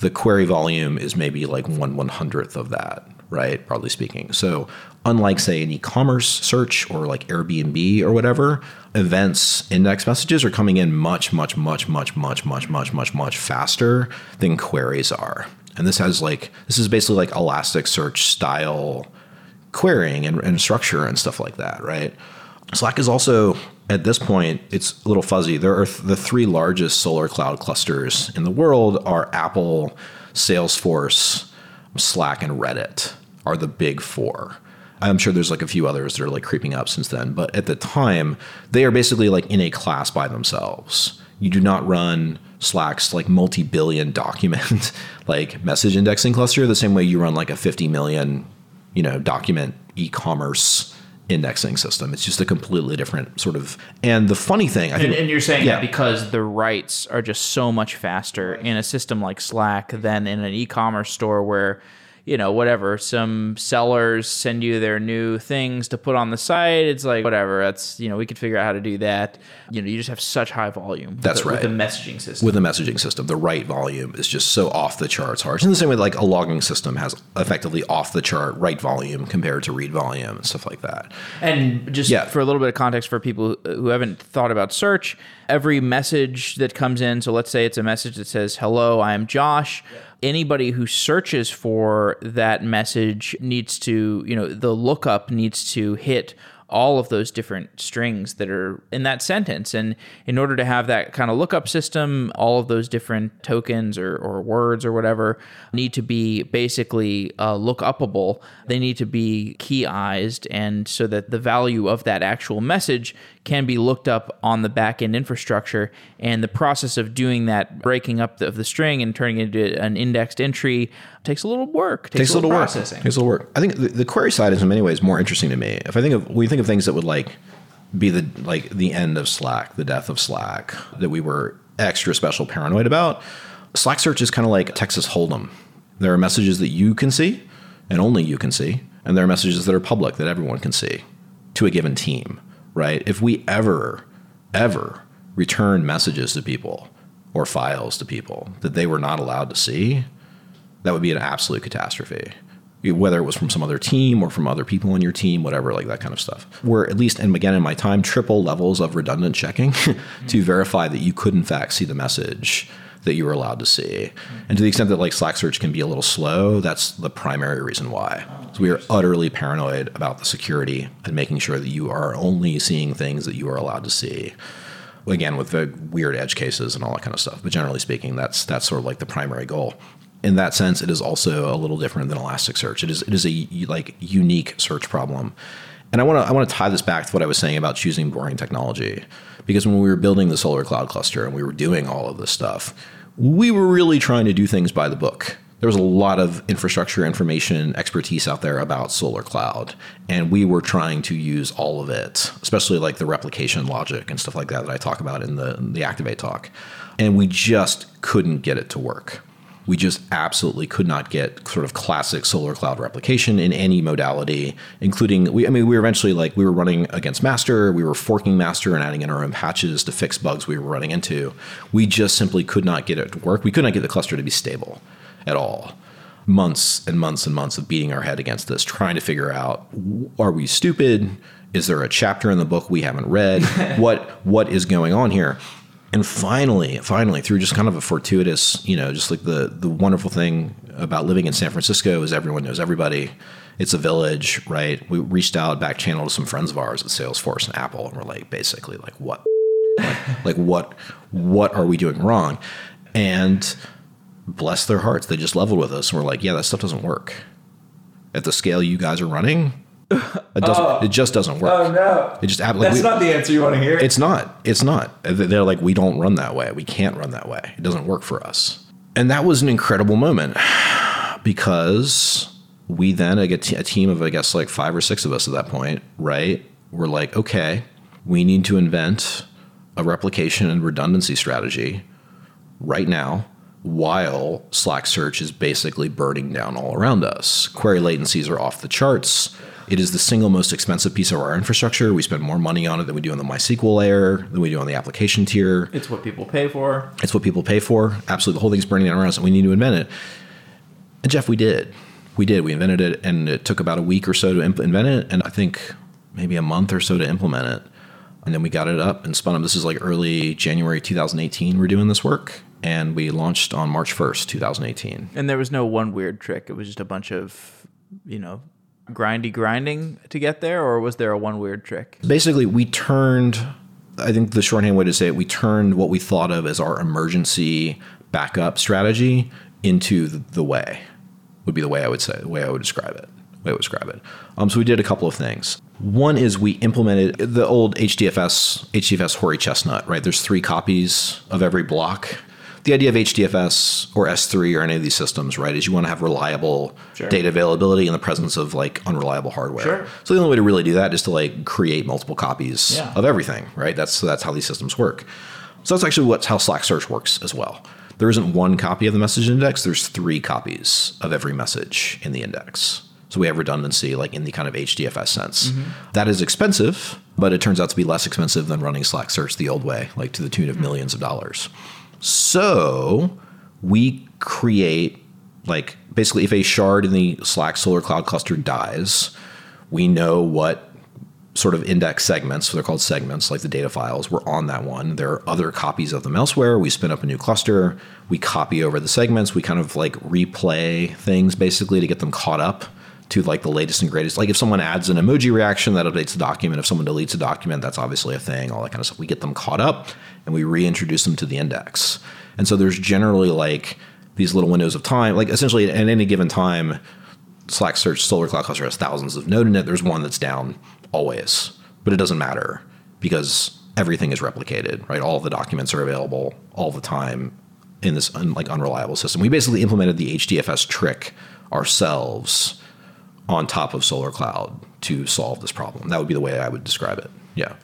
The query volume is maybe like one one hundredth of that right broadly speaking. So unlike say an e-commerce search or like airbnb or whatever events index messages are coming in much much much much much much much much much faster than queries are. And this has like this is basically like elasticsearch style querying and, and structure and stuff like that right? Slack is also at this point it's a little fuzzy. There are th- the three largest Solr cloud clusters in the world are apple salesforce slack and reddit are the big four I'm sure there's like a few others that are like creeping up since then, but at the time, they are basically like in a class by themselves. You do not run Slack's like multi-billion document like message indexing cluster the same way you run like a 50 million, you know, document e-commerce indexing system. It's just a completely different sort of. And the funny thing, I think, And, and you're saying Yeah. that because the writes are just so much faster in a system like Slack than in an e-commerce store where, you know, whatever, some sellers send you their new things to put on the site. It's like whatever. That's you know, we could figure out how to do that. You know, you just have such high volume. with That's the- With the messaging system. with the messaging system, the write volume is just so off the charts hard. In the same way, like a logging system has effectively off the chart write volume compared to read volume and stuff like that. And just Yeah. for a little bit of context for people who haven't thought about search, every message that comes in, so let's say it's a message that says, Hello, I am Josh. Anybody who searches for that message needs to, you know, the lookup needs to hit all of those different strings that are in that sentence. And in order to have that kind of lookup system, all of those different tokens or, or words or whatever need to be basically uh, look upable. They need to be keyized, and so that the value of that actual message can be looked up on the backend infrastructure. And the process of doing that, breaking up the, of the string and turning it into an indexed entry, takes a little work. Takes, takes a little work. processing. Takes a little work. I think the, the query side is in many ways more interesting to me. If I think of we think of things that would like be the like the end of Slack, the death of Slack, that we were extra special paranoid about. Slack search is kind of like Texas Hold'em. There are messages that you can see and only you can see, and there are messages that are public that everyone can see to a given team, right? If we ever, ever return messages to people or files to people that they were not allowed to see, that would be an absolute catastrophe. Whether it was from some other team or from other people on your team, whatever, like that kind of stuff. Where at least, and again, in my time, triple levels of redundant checking to mm-hmm. verify that you could in fact see the message that you were allowed to see. Mm-hmm. And to the extent that like Slack search can be a little slow, that's the primary reason why. So we are oh, utterly paranoid about the security and making sure that you are only seeing things that you are allowed to see again with the weird edge cases and all that kind of stuff. But generally speaking, that's that's sort of like the primary goal. In that sense, it is also a little different than Elasticsearch. It is it is a like unique search problem. And I want to I want to tie this back to what I was saying about choosing boring technology, because when we were building the Solr Cloud cluster and we were doing all of this stuff, we were really trying to do things by the book. There was a lot of infrastructure information expertise out there about Solr Cloud, and we were trying to use all of it, especially like the replication logic and stuff like that that I talk about in the in the Activate talk. And we just couldn't get it to work. We just absolutely could not get sort of classic Solr Cloud replication in any modality, including we. I mean, we were eventually like we were running against Master, we were forking Master and adding in our own patches to fix bugs we were running into. We just simply could not get it to work. We could not get the cluster to be stable at all. Months and months and months of beating our head against this, trying to figure out: are we stupid? Is there a chapter in the book we haven't read? what what is going on here? And finally, finally, through just kind of a fortuitous, you know, just like the the wonderful thing about living in San Francisco is everyone knows everybody. It's a village, right? We reached out back channel to some friends of ours at Salesforce and Apple, and we're like, basically, like, what, like, like what, what are we doing wrong? And bless their hearts, they just leveled with us, and we're like, yeah, that stuff doesn't work at the scale you guys are running. It doesn't. It just doesn't work. Oh no. It just like, That's we- not the answer you want to hear. it's not. It's not. They're like, we don't run that way. We can't run that way. It doesn't work for us. And that was an incredible moment because we then, like a, t- a team of, I guess, like five or six of us at that point, right? We're like, okay, we need to invent a replication and redundancy strategy right now while Slack search is basically burning down all around us. Query latencies are off the charts. It is the single most expensive piece of our infrastructure. We spend more money on it than we do on the MySQL layer, than we do on the application tier. It's what people pay for. It's what people pay for. Absolutely, the whole thing's burning down around us, and we need to invent it. And Jeff, we did. We did. We invented it, and it took about a week or so to imp- invent it, and I think maybe a month or so to implement it. And then we got it up and spun up. This is like early January 2018. We're doing this work, and we launched on March 1st, 2018. And there was no one weird trick. It was just a bunch of, you know, grindy grinding to get there, or was there a one weird trick? Basically, we turned. I think the shorthand way to say it, we turned what we thought of as our emergency backup strategy into the, way. Would be the way I would say, the way I would describe it. Way I would describe it. Um, so we did a couple of things. One is we implemented the old HDFS HDFS Hori Chestnut. Right, there's three copies of every block. The idea of HDFS or S3 or any of these systems, right, is you want to have reliable Sure. data availability in the presence of like unreliable hardware. Sure. So the only way to really do that is to like create multiple copies Yeah. of everything, right? That's that's how these systems work. So that's actually what's how Slack search works as well. There isn't one copy of the message index, there's three copies of every message in the index. So we have redundancy like in the kind of HDFS sense. Mm-hmm. That is expensive, but it turns out to be less expensive than running Slack search the old way, like to the tune of hmm. millions of dollars. So we create like basically if a shard in the Slack Solr Cloud cluster dies, we know what sort of index segments, so they're called segments, like the data files, were on that one. There are other copies of them elsewhere. We spin up a new cluster, we copy over the segments, we kind of like replay things basically to get them caught up to like the latest and greatest. Like if someone adds an emoji reaction, that updates the document. If someone deletes a document, that's obviously a thing, all that kind of stuff. We get them caught up and we reintroduce them to the index. And so there's generally like these little windows of time, like essentially at any given time, Slack Search Solr Cloud Cluster has thousands of node in it. There's one that's down always, but it doesn't matter because everything is replicated, right? All the documents are available all the time in this un, like unreliable system. We basically implemented the HDFS trick ourselves on top of Solr Cloud to solve this problem. That would be the way I would describe it. Yeah.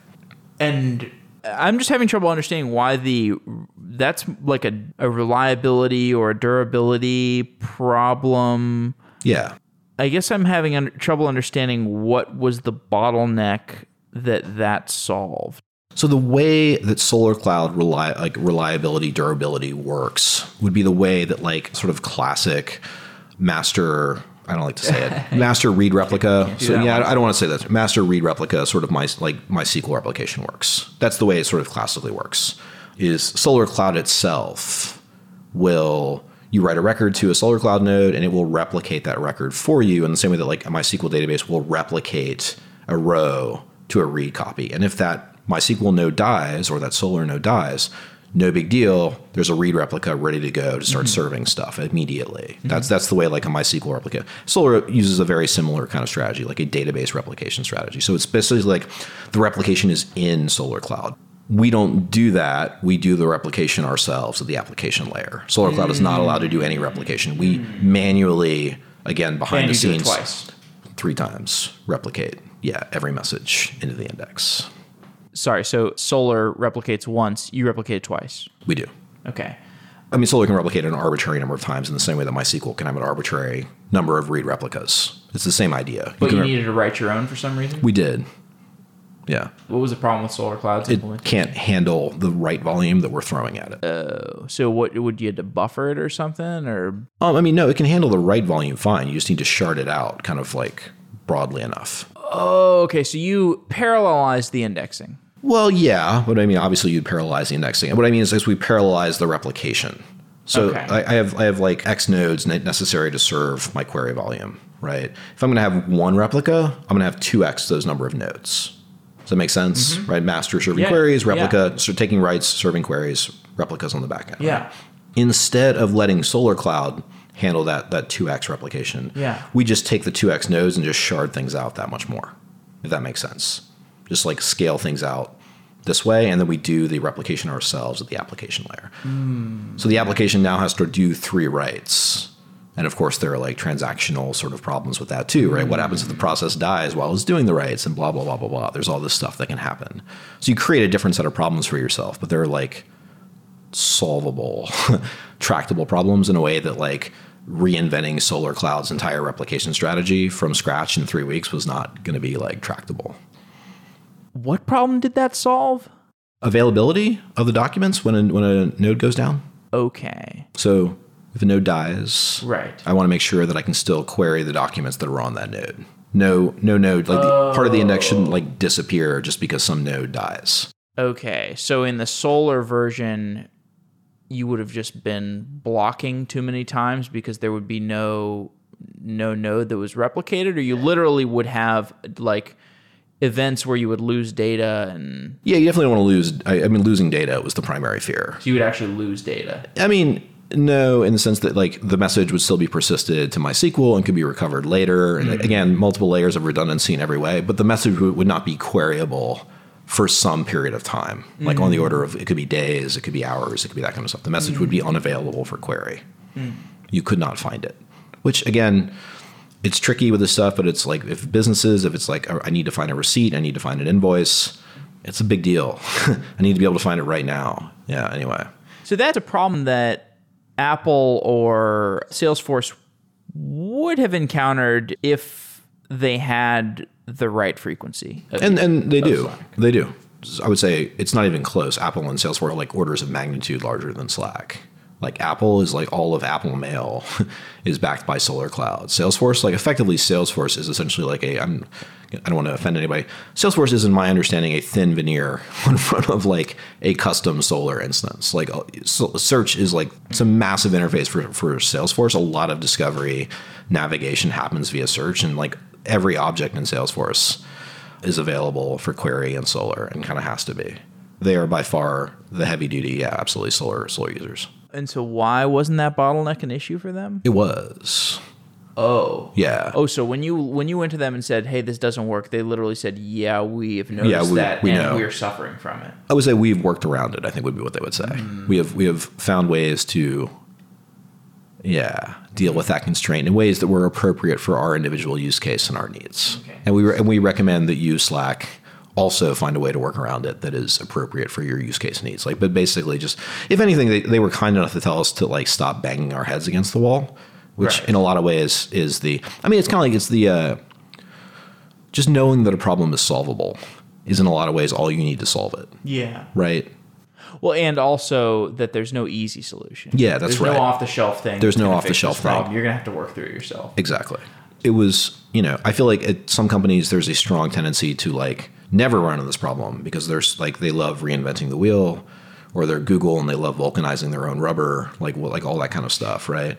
And I'm just having trouble understanding why the that's like a, a reliability or a durability problem. Yeah. I guess I'm having un- trouble understanding what was the bottleneck that that solved. So the way that Solr cloud reli- like reliability durability works would be the way that like sort of classic master I don't like to say it master read replica. So yeah. I don't want to say that master read replica sort of my like MySQL replication works. That's the way it sort of classically works. Is Solr cloud itself will you write a record to a Solr cloud node and it will replicate that record for you in the same way that like a MySQL database will replicate a row to a read copy. And if that MySQL node dies or that Solr node dies, no big deal. There's a read replica ready to go to start mm-hmm. serving stuff immediately. Mm-hmm. That's that's the way like a MySQL replica. Solr uses a very similar kind of strategy, like a database replication strategy. So it's basically like the replication is in Solr Cloud. We don't do that. We do the replication ourselves at the application layer. Solr Cloud is not mm. allowed to do any replication. We manually, again, behind And the you do it scenes, twice. three times replicate. Yeah, every message into the index. Sorry, so Solr replicates once, you replicate twice. We do. Okay. I mean, Solr can replicate an arbitrary number of times in the same way that MySQL can have an arbitrary number of read replicas. It's the same idea. But you re- needed to write your own for some reason? we did. Yeah. What was the problem with Solr Cloud's It can't handle the write volume that we're throwing at it. Oh, so what would you have to buffer it or something or Um, I mean, no, it can handle the write volume fine. You just need to shard it out kind of like broadly enough. Oh, okay. So you parallelize the indexing. Well, yeah, but I mean, obviously you'd parallelize the indexing. And what I mean is, is we parallelize the replication. So Okay. I, I have I have like X nodes necessary to serve my query volume, right? If I'm going to have one replica, I'm going to have two X those number of nodes. Does that make sense? Right? Master serving Mm-hmm. Yeah, queries, yeah. replica, so taking writes, serving queries, replicas on the back end. Yeah. right? Instead of letting Solr Cloud handle that that 2x replication, Yeah. we just take the 2x nodes and just shard things out that much more, if that makes sense. Just like scale things out this way, and then we do the replication ourselves at the application layer. Hmm. So the application now has to do three writes, And of course, there are like transactional sort of problems with that too, right? What happens if the hmm. process dies while it's doing the writes and blah, blah, blah, blah, blah. There's all this stuff that can happen. So you create a different set of problems for yourself, but they're like solvable, tractable problems in a way that like reinventing Solr Cloud's entire replication strategy from scratch in three weeks was not going to be like tractable. What problem did that solve? Availability of the documents when a, when a node goes down. Okay. So if a node dies, Right. I want to make sure that I can still query the documents that are on that node. No, no node like the, part of the index shouldn't like disappear just because some node dies. Okay. So in the Solr version, you would have just been blocking too many times because there would be no no node that was replicated, or you literally would have like events where you would lose data and Yeah, you definitely don't want to lose. I, I mean, losing data was the primary fear. so you would actually lose data. I mean, no, in the sense that like the message would still be persisted to MySQL and could be recovered later. And mm-hmm. again, multiple layers of redundancy in every way, but the message would not be queryable for some period of time, like on the mm. order of it could be days, it could be hours, it could be that kind of stuff. The message would be mm. unavailable for query. Mm. You could not find it, which again, it's tricky with this stuff, but it's like if businesses, if it's like oh, I need to find a receipt, I need to find an invoice, it's a big deal. I need to be able to find it right now. Yeah. Anyway. So that's a problem that Apple or Salesforce would have encountered if they had the right frequency. and and they do. Slack. they do. I would say it's not even close. Apple and salesforce are like orders of magnitude larger than slack. Like apple is like all of apple mail is backed by Solr cloud salesforce like effectively salesforce is essentially like a i'm i don't want to offend anybody. Salesforce is in my understanding a thin veneer in front of like a custom Solr instance. Like uh, search is like it's a massive interface for for salesforce. A lot of discovery navigation happens via search and like every object in salesforce is available for query and Solr and kind of has to be. They are by far the heavy duty, yeah, absolutely Solr Solr users. and so why wasn't that bottleneck an issue for them? It was. Oh. Yeah. Oh, so when you when you went to them and said, "Hey, this doesn't work," they literally said, "Yeah, we have noticed Yeah, we- that, we and know." we're suffering from it." I would say we've worked around it, I think would be what they would say. Hmm. We have we have found ways to yeah, deal with that constraint in ways that were appropriate for our individual use case and our needs. Okay. And we re- and we recommend that you Slack also find a way to work around it that is appropriate for your use case needs. Like, but basically, just if anything, they, they were kind enough to tell us to like stop banging our heads against the wall, which Right. in a lot of ways is the. I mean, it's kind of like it's the. Uh, just knowing that a problem is solvable is in a lot of ways all you need to solve it, Yeah. right? Well, and also that there's no easy solution. Yeah, that's there's right. no off the shelf thing. There's no off-the-shelf problem. thing. You're gonna have to work through it yourself. Exactly. It was, you know, I feel like at some companies there's a strong tendency to like never run into this problem because there's like they love reinventing the wheel, or they're Google and they love vulcanizing their own rubber, like like all that kind of stuff, right?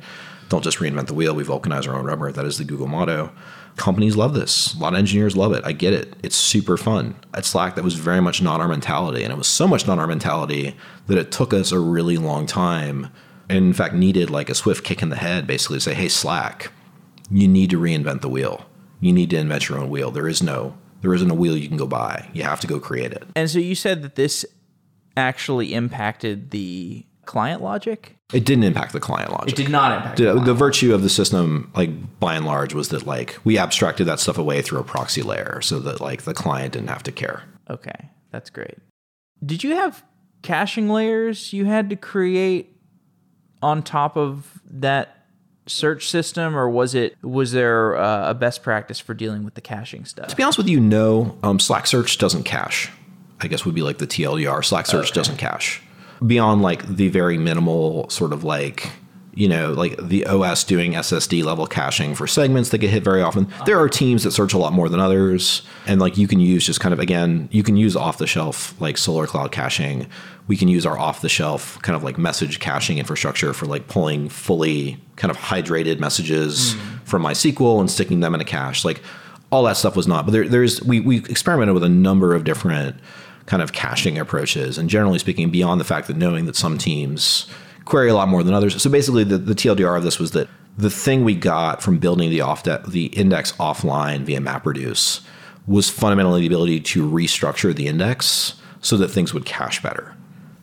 Don't just reinvent the wheel; we vulcanize our own rubber. That is the Google motto. Companies love this. A lot of engineers love it. I get it. It's super fun. At Slack, that was very much not our mentality, and it was so much not our mentality that it took us a really long time, and in fact needed like a swift kick in the head, basically to say, "Hey, Slack." you need to reinvent the wheel. You need to invent your own wheel. There is no there isn't a wheel you can go buy. You have to go create it. And so you said that this actually impacted the client logic. It didn't impact the client logic. It did not impact. the The, the virtue of the system, like by and large, was that like we abstracted that stuff away through a proxy layer, so that like the client didn't have to care. Okay, that's great. Did you have caching layers you had to create on top of that search system, or was it was there uh, a best practice for dealing with the caching stuff? To be honest with you, no. Um, Slack Search doesn't cache. I guess would be like the TLDR. Slack Search doesn't cache beyond like the very minimal sort of like you know like the OS doing SSD level caching for segments that get hit very often. There are teams that search a lot more than others, and like you can use just kind of again you can use off the shelf like Solr Cloud caching. We can use our off the shelf kind of like message caching infrastructure for like pulling fully kind of hydrated messages mm. from MySQL and sticking them in a cache. Like all that stuff was not, but there, there's we we experimented with a number of different kind of caching approaches, and generally speaking, beyond the fact that knowing that some teams query a lot more than others. So basically, the, the TLDR of this was that the thing we got from building the off the index offline via MapReduce was fundamentally the ability to restructure the index so that things would cache better,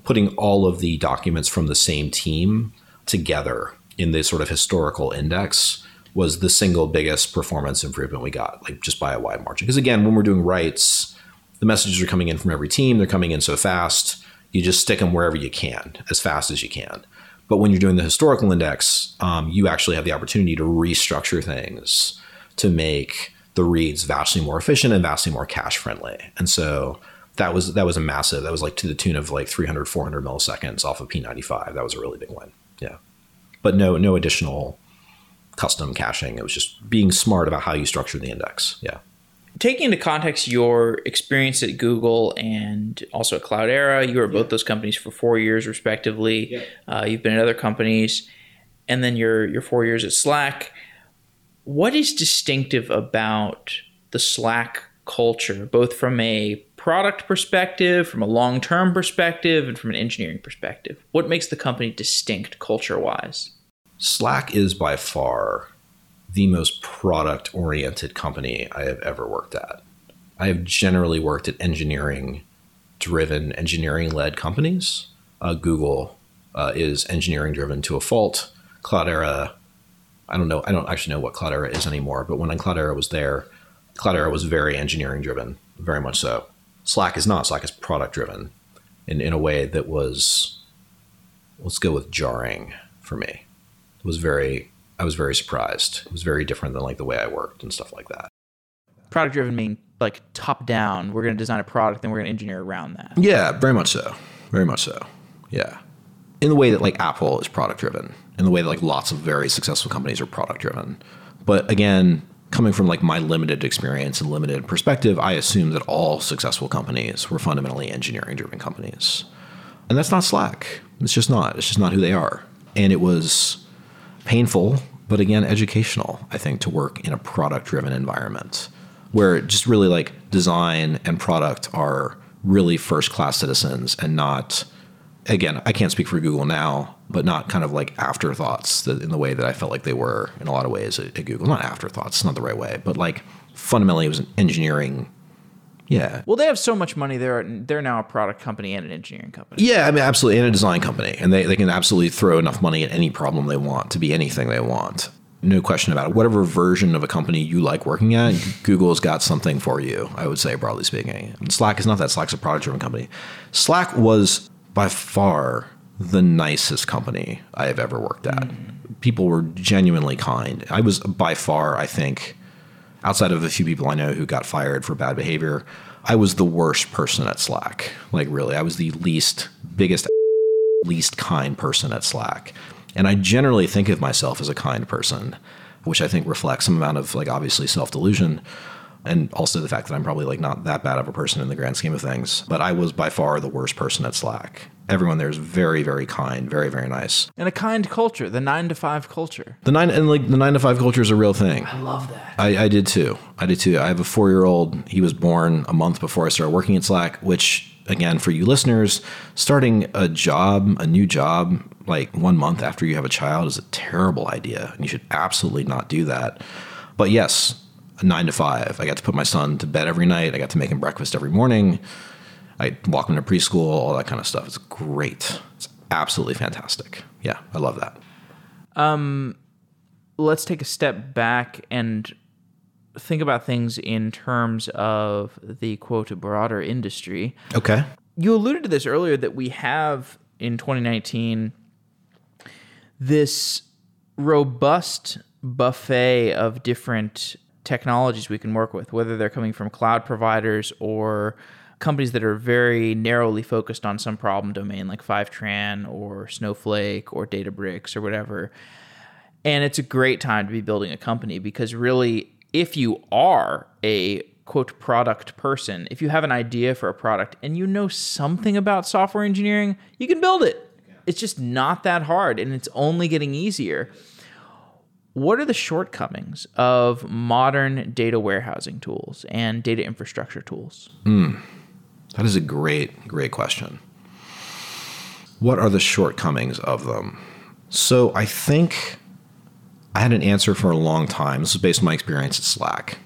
putting all of the documents from the same team together in the sort of historical index was the single biggest performance improvement we got, like just by a wide margin. Because again, when we're doing writes, the messages are coming in from every team. They're coming in so fast. You just stick them wherever you can, as fast as you can. But when you're doing the historical index, um, you actually have the opportunity to restructure things to make the reads vastly more efficient and vastly more cache friendly. And so that was that was a massive. That was like to the tune of like 300, 400 milliseconds off of P95. That was a really big win. Yeah, but no no additional custom caching. It was just being smart about how you structure the index. Yeah. Taking into context your experience at Google and also at Cloudera, you were at both those companies for four years, respectively. Yeah. Uh, you've been at other companies, and then your your four years at Slack. What is distinctive about the Slack culture, both from a product perspective, from a long term perspective, and from an engineering perspective? What makes the company distinct culture wise? Slack is by far the most product oriented company I have ever worked at. I have generally worked at engineering driven, engineering led companies. Uh, Google uh, is engineering driven to a fault. Cloudera I don't know. I don't actually know what Cloudera is anymore, but when Cloudera was there, Cloudera was very engineering driven, very much so. Slack is not. Slack is product driven in, in a way that was, let's go with jarring for me. It was very, I was very surprised. It was very different than like the way I worked and stuff like that. Product driven mean like top down. We're going to design a product and we're going to engineer around that. Yeah, very much so. Very much so. Yeah. In the way that like Apple is product driven in the way that like lots of very successful companies are product driven. But again, coming from like my limited experience and limited perspective, I assume that all successful companies were fundamentally engineering driven companies. And that's not Slack. It's just not. It's just not who they are. And it was painful, but again, educational, I think, to work in a product driven environment where just really like design and product are really first class citizens and not again, I can't speak for Google now, but not kind of like afterthoughts in the way that I felt like they were in a lot of ways at, at Google. Not afterthoughts, not the right way, but like fundamentally it was an engineering. Yeah. Well, they have so much money. They're they're now a product company and an engineering company. Yeah, I mean, absolutely, and a design company, and they, they can absolutely throw enough money at any problem they want to be anything they want. No question about it. Whatever version of a company you like working at, Google's got something for you. I would say, broadly speaking, Slack is not that. Slack's a product-driven company. Slack was by far the nicest company I have ever worked at. Mm. People were genuinely kind. I was by far, I think, outside of a few people I know who got fired for bad behavior, I was the worst person at Slack. Like, really, I was the least, biggest, least kind person at Slack. And I generally think of myself as a kind person, which I think reflects some amount of, like, obviously self delusion and also the fact that I'm probably like not that bad of a person in the grand scheme of things. But I was by far the worst person at Slack. Everyone there is very, very kind, very, very nice, and a kind culture. The nine to five culture. The nine and like the nine to five culture is a real thing. I love that. I, I did too. I did too. I have a four year old. He was born a month before I started working at Slack, which again for you listeners, starting a job, a new job, like one month after you have a child is a terrible idea, and you should absolutely not do that. But yes, nine to five. I got to put my son to bed every night. I got to make him breakfast every morning. I walk them to preschool, all that kind of stuff. It's great. It's absolutely fantastic. Yeah, I love that. Um, let's take a step back and think about things in terms of the quote broader industry. Okay. You alluded to this earlier that we have in 2019 this robust buffet of different technologies we can work with, whether they're coming from cloud providers or companies that are very narrowly focused on some problem domain like Fivetran or Snowflake or Databricks or whatever. And it's a great time to be building a company because really, if you are a quote product person, if you have an idea for a product and you know something about software engineering, you can build it. It's just not that hard and it's only getting easier what are the shortcomings of modern data warehousing tools and data infrastructure tools? Mm, that is a great, great question. What are the shortcomings of them? So I think I had an answer for a long time. This is based on my experience at Slack.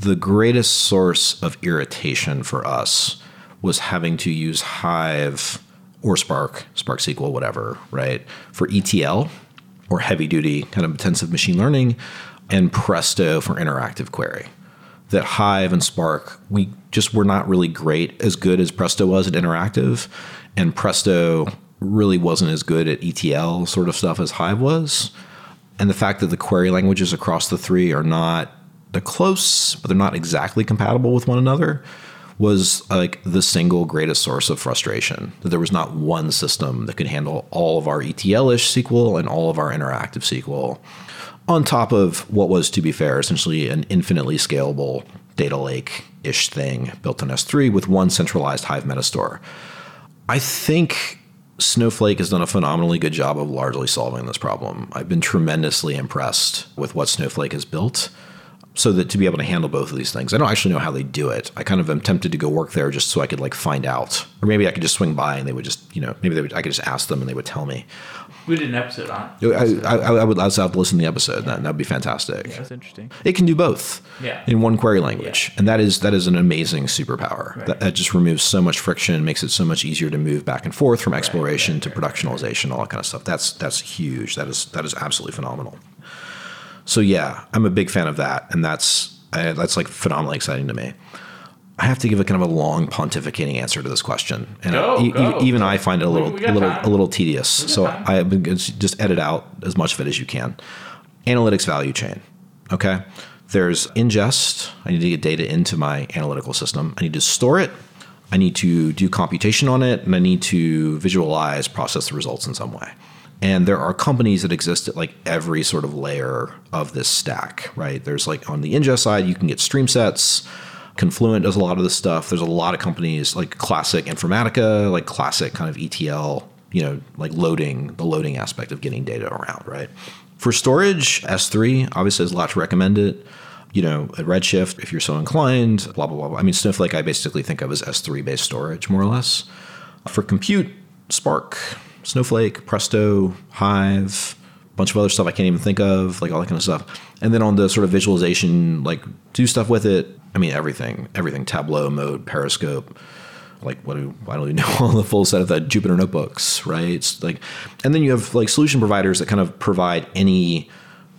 The greatest source of irritation for us was having to use Hive or Spark, Spark SQL, whatever, right, for ETL or heavy duty kind of intensive machine learning, and Presto for interactive query. That Hive and Spark, we just were not really great as good as Presto was at interactive, and Presto really wasn't as good at ETL sort of stuff as Hive was. And the fact that the query languages across the three are not they're close, but they're not exactly compatible with one another was like the single greatest source of frustration that there was not one system that could handle all of our ETL-ish SQL and all of our interactive SQL on top of what was, to be fair, essentially an infinitely scalable data lake ish thing built on S3 with one centralized Hive metastore. I think Snowflake has done a phenomenally good job of largely solving this problem. I've been tremendously impressed with what Snowflake has built so that to be able to handle both of these things. I don't actually know how they do it. I kind of am tempted to go work there just so I could like find out, or maybe I could just swing by and they would just, you know, maybe they would, I could just ask them and they would tell me. We did an episode on. it. I, I, I would love to listen to the episode. That would be fantastic. Yeah, that's interesting. It can do both. Yeah. In one query language, Yeah. and that is that is an amazing superpower. Right. That, that just removes so much friction, makes it so much easier to move back and forth from exploration to productionalization, all that kind of stuff. That's that's huge. That is that is absolutely phenomenal. So yeah, I'm a big fan of that, and that's I, that's like phenomenally exciting to me. I have to give a kind of a long pontificating answer to this question, and Go, e- go. even I find it a little a little time. a little tedious. So time. I have been just edit out as much of it as you can. Analytics value chain. Okay, there's ingest. I need to get data into my analytical system. I need to store it. I need to do computation on it, and I need to visualize, process the results in some way. And there are companies that exist at like every sort of layer of this stack, right? There's like on the ingest side, you can get StreamSets. Confluent does a lot of this stuff. There's a lot of companies like classic Informatica, like classic kind of ETL, you know, like loading, the loading aspect of getting data around, right? For storage, S3 obviously has a lot to recommend it. You know, at Redshift, if you're so inclined, blah, blah, blah. blah. I mean, Snowflake, I basically think of as S3 based storage, more or less. For compute, Spark, Snowflake, Presto, Hive, a bunch of other stuff I can't even think of, like all that kind of stuff. And then on the sort of visualization, like do stuff with it. I mean, everything, everything, Tableau mode, Periscope, like what do I don't even know all the full set of the Jupyter notebooks, right? It's like, and then you have like solution providers that kind of provide any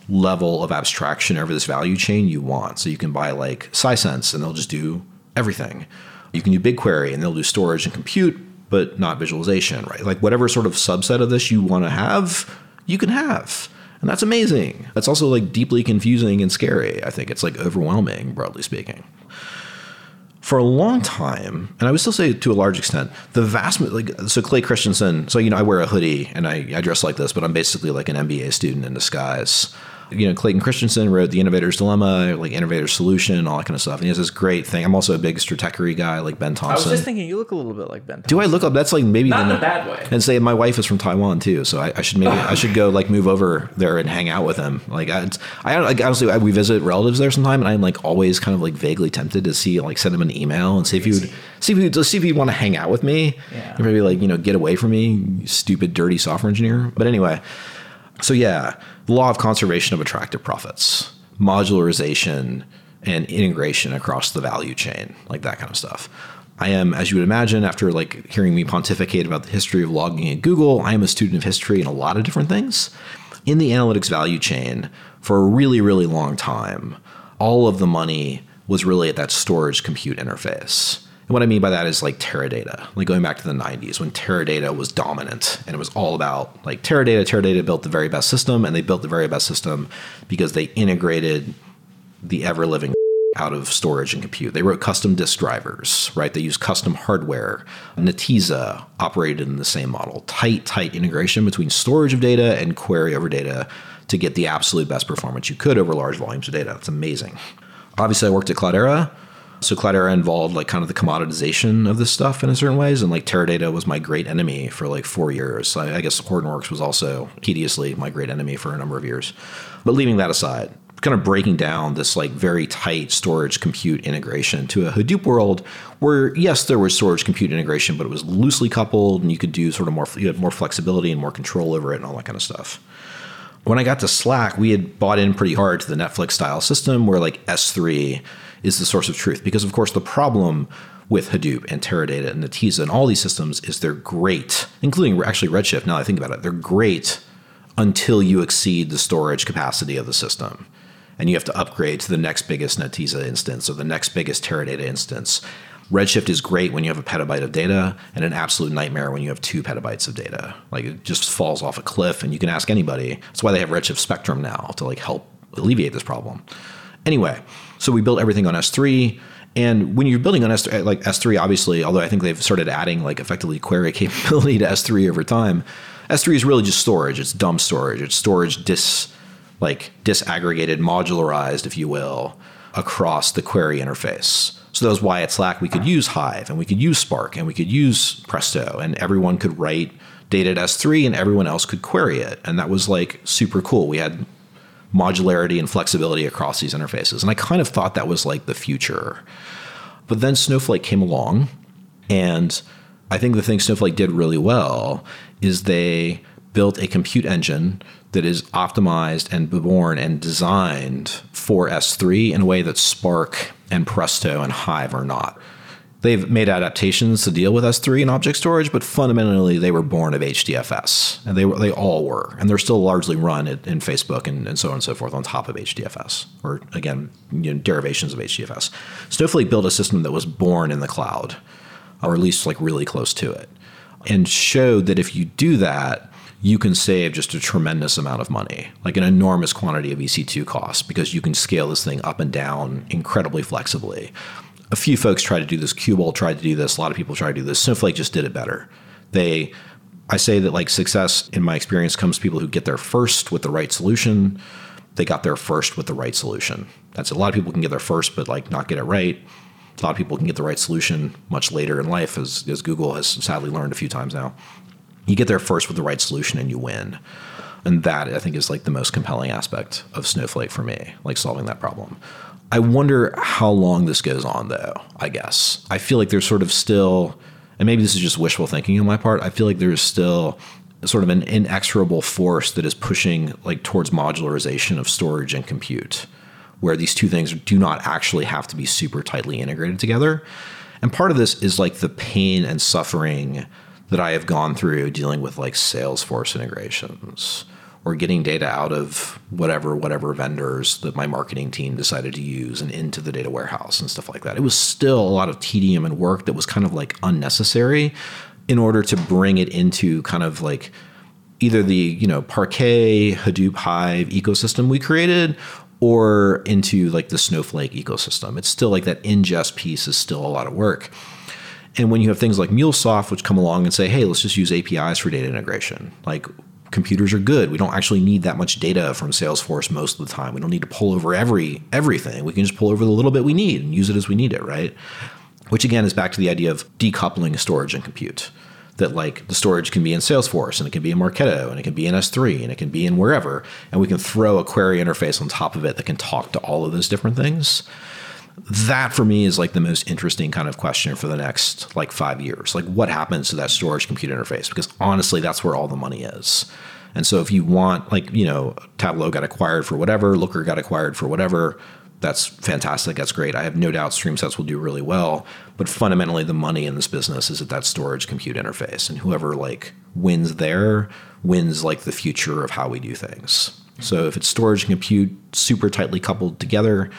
level of abstraction over this value chain you want. So you can buy like Sisense and they'll just do everything. You can do BigQuery and they'll do storage and compute, but not visualization, right? Like whatever sort of subset of this you want to have, you can have. And that's amazing. That's also like deeply confusing and scary. I think it's like overwhelming, broadly speaking for a long time, and I would still say to a large extent, the vast like so Clay Christensen. So you know, I wear a hoodie and I, I dress like this, but I'm basically like an MBA student in disguise. You know, Clayton Christensen wrote The Innovator's Dilemma, like Innovator's Solution, all that kind of stuff. And he has this great thing. I'm also a big stratechery guy, like Ben Thompson. I was just thinking you look a little bit like Ben. Do I look up? That's like maybe Not in a bad way. And say my wife is from Taiwan too, so I, I should maybe I should go like move over there and hang out with him. Like I, I like honestly, I, we visit relatives there sometime, and I'm like always kind of like vaguely tempted to see like send him an email and see if he would see if he would see if he'd want to hang out with me. Yeah. Maybe like you know get away from me, you stupid dirty software engineer. But anyway, so yeah, law of conservation of attractive profits, modularization, and integration across the value chain, like that kind of stuff. I am, as you would imagine, after like hearing me pontificate about the history of logging at Google, I am a student of history and a lot of different things. In the analytics value chain, for a really, really long time, all of the money was really at that storage compute interface. And what I mean by that is like Teradata, like going back to the 90s when Teradata was dominant and it was all about like Teradata. Teradata built the very best system and they built the very best system because they integrated the ever living out of storage and compute. They wrote custom disk drivers, right? They used custom hardware. Netezza operated in the same model. Tight, tight integration between storage of data and query over data to get the absolute best performance you could over large volumes of data. That's amazing. Obviously, I worked at Cloudera. So Cloudera involved like kind of the commoditization of this stuff in a certain ways, and like Teradata was my great enemy for like four years. I, guess Hortonworks was also tediously my great enemy for a number of years. But leaving that aside, kind of breaking down this like very tight storage compute integration to a Hadoop world where yes, there was storage compute integration, but it was loosely coupled, and you could do sort of more you had more flexibility and more control over it, and all that kind of stuff when I got to Slack, we had bought in pretty hard to the Netflix style system where like S3 is the source of truth. Because, of course, the problem with Hadoop and Teradata and Netezza and all these systems is they're great, including actually Redshift. Now I think about it, they're great until you exceed the storage capacity of the system. And you have to upgrade to the next biggest Netezza instance or the next biggest Teradata instance. Redshift is great when you have a petabyte of data and an absolute nightmare when you have two petabytes of data. Like it just falls off a cliff and you can ask anybody. That's why they have Redshift Spectrum now to like help alleviate this problem. Anyway, so we built everything on S3. And when you're building on S3, eh, like S3, obviously, although I think they've started adding like effectively query capability to S3 over time, S3 is really just storage. It's dumb storage. It's storage dis like disaggregated, modularized, if you will, across the query interface. So that was why at Slack we could use Hive and we could use Spark and we could use Presto and everyone could write data at S3 and everyone else could query it. And that was like super cool. We had modularity and flexibility across these interfaces. And I kind of thought that was like the future. But then Snowflake came along and I think the thing Snowflake did really well is they built a compute engine that is optimized and born and designed for S3 in a way that Spark and Presto and Hive are not. They've made adaptations to deal with S3 and object storage, but fundamentally they were born of HDFS, and they were, they all were, and they're still largely run in, in Facebook and, and, so on and so forth on top of HDFS, or again, you know, derivations of HDFS. Snowflake built a system that was born in the cloud, or at least like really close to it, and showed that if you do that, you can save just a tremendous amount of money, like an enormous quantity of EC2 costs, because you can scale this thing up and down incredibly flexibly. A few folks tried to do this. Qubole tried to do this. A lot of people tried to do this. Snowflake just did it better. They, I say that like success in my experience comes to people who get there first with the right solution. They got there first with the right solution. That's a lot of people can get there first, but like not get it right. A lot of people can get the right solution much later in life, as, as Google has sadly learned a few times now you get there first with the right solution and you win. And that I think is like the most compelling aspect of Snowflake for me, like solving that problem. I wonder how long this goes on though, I guess. I feel like there's sort of still and maybe this is just wishful thinking on my part. I feel like there's still sort of an inexorable force that is pushing like towards modularization of storage and compute where these two things do not actually have to be super tightly integrated together. And part of this is like the pain and suffering that I have gone through dealing with like Salesforce integrations or getting data out of whatever whatever vendors that my marketing team decided to use and into the data warehouse and stuff like that. It was still a lot of tedium and work that was kind of like unnecessary in order to bring it into kind of like either the, you know, Parquet, Hadoop, Hive ecosystem we created or into like the Snowflake ecosystem. It's still like that ingest piece is still a lot of work. And when you have things like MuleSoft, which come along and say, hey, let's just use APIs for data integration, like computers are good. We don't actually need that much data from Salesforce most of the time. We don't need to pull over every everything. We can just pull over the little bit we need and use it as we need it, right? Which again is back to the idea of decoupling storage and compute. That like the storage can be in Salesforce and it can be in Marketo and it can be in S3 and it can be in wherever, and we can throw a query interface on top of it that can talk to all of those different things that for me is like the most interesting kind of question for the next like five years. Like, what happens to that storage compute interface? Because honestly, that's where all the money is. And so, if you want, like, you know, Tableau got acquired for whatever, Looker got acquired for whatever, that's fantastic. That's great. I have no doubt StreamSets will do really well. But fundamentally, the money in this business is at that storage compute interface. And whoever like wins there wins like the future of how we do things. So if it's storage and compute super tightly coupled together,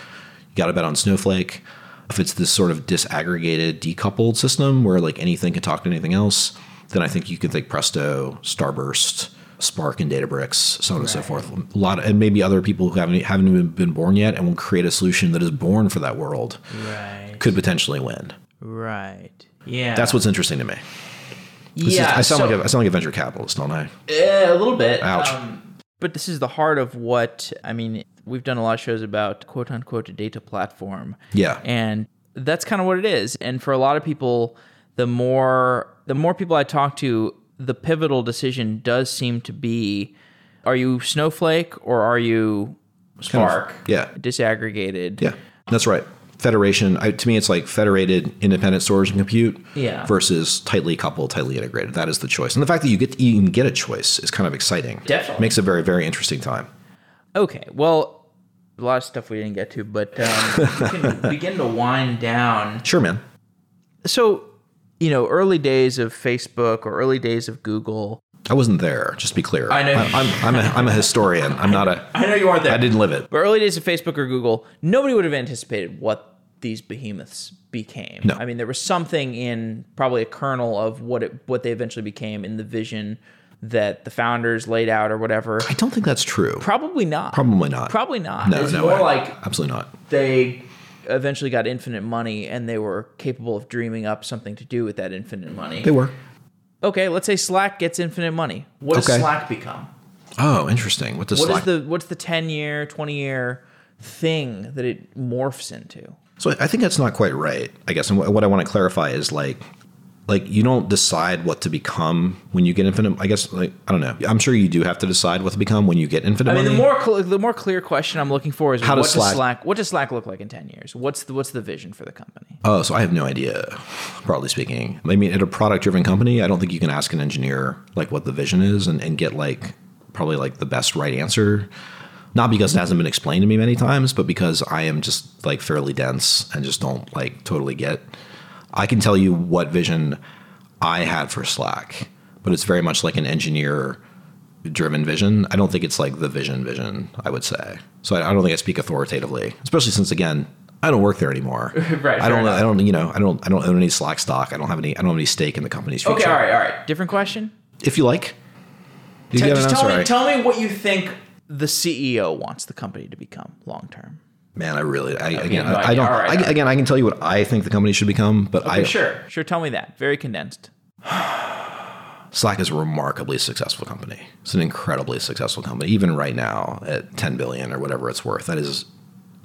you got to bet on Snowflake. If it's this sort of disaggregated, decoupled system where like anything can talk to anything else, then I think you could think Presto, Starburst, Spark, and Databricks, so on right. and so forth. A lot, of, and maybe other people who haven't haven't even been born yet, and will create a solution that is born for that world, right. could potentially win. Right. Yeah. That's what's interesting to me. This yeah. Is, I sound so, like a, I sound like a venture capitalist, don't I? Yeah, a little bit. Ouch. Um, but this is the heart of what I mean we've done a lot of shows about quote unquote a data platform. Yeah. And that's kind of what it is. And for a lot of people, the more the more people I talk to, the pivotal decision does seem to be are you Snowflake or are you Spark? Kind of, yeah. Disaggregated. Yeah. That's right. Federation, I, to me, it's like federated independent storage and compute yeah. versus tightly coupled, tightly integrated. That is the choice. And the fact that you get to even get a choice is kind of exciting. Definitely. Makes a very, very interesting time. Okay. Well, a lot of stuff we didn't get to, but um, we can begin to wind down. Sure, man. So, you know, early days of Facebook or early days of Google. I wasn't there. Just to be clear. I know. I, I'm I'm a, I'm a historian. I'm not a. I know you aren't there. I didn't live it. But early days of Facebook or Google, nobody would have anticipated what these behemoths became. No. I mean, there was something in probably a kernel of what it what they eventually became in the vision that the founders laid out or whatever. I don't think that's true. Probably not. Probably not. Probably not. No, it's no more way. like absolutely not. they eventually got infinite money and they were capable of dreaming up something to do with that infinite money. They were. Okay, let's say Slack gets infinite money. What does Okay. Slack become? Oh, interesting. What does What is Slack? the what's the 10 year, 20 year thing that it morphs into? So I think that's not quite right. I guess, and what, what I want to clarify is like, like you don't decide what to become when you get infinite. I guess, like I don't know. I'm sure you do have to decide what to become when you get infinite I mean, money. the more cl- the more clear question I'm looking for is How what does Slack- Slack what does Slack look like in 10 years? What's the what's the vision for the company? oh, so I have no idea. Broadly speaking, I mean, at a product-driven company, I don't think you can ask an engineer like what the vision is and, and get like probably like the best right answer. Not because it hasn't been explained to me many times, but because I am just like fairly dense and just don't like totally get. I can tell you what vision I had for Slack, but it's very much like an engineer driven vision. I don't think it's like the vision vision, I would say. So I, I don't think I speak authoritatively, especially since again, I don't work there anymore. Right, I don't fair enough. I don't you know, I don't I don't own any Slack stock. I don't have any I don't have any stake in the company's future. Okay, all right, all right. Different question. If you like. You T- just tell me tell me what you think the CEO wants the company to become long term. Man, I really I, again I, I don't right, I, right. again I can tell you what I think the company should become, but I Sure, sure. Tell me that. Very condensed. Slack is a remarkably successful company. It's an incredibly successful company, even right now at 10 billion or whatever it's worth. That is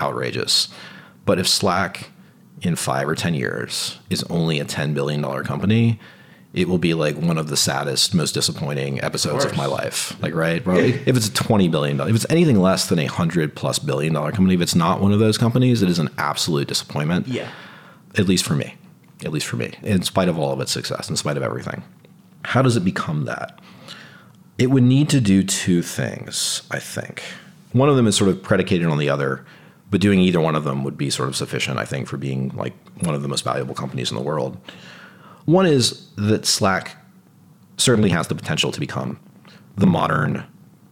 outrageous. But if Slack in five or 10 years is only a $10 billion company, it will be like one of the saddest, most disappointing episodes of, course. my life. Like, right? Bro, if it's a $20 billion, if it's anything less than a 100 plus billion dollar company, if it's not one of those companies, it is an absolute disappointment Yeah. at least for me, at least for me, in spite of all of its success, in spite of everything. How does it become that? It would need to do two things, I think. One of them is sort of predicated on the other, but doing either one of them would be sort of sufficient, I think, for being like one of the most valuable companies in the world. One is that Slack certainly has the potential to become the modern, I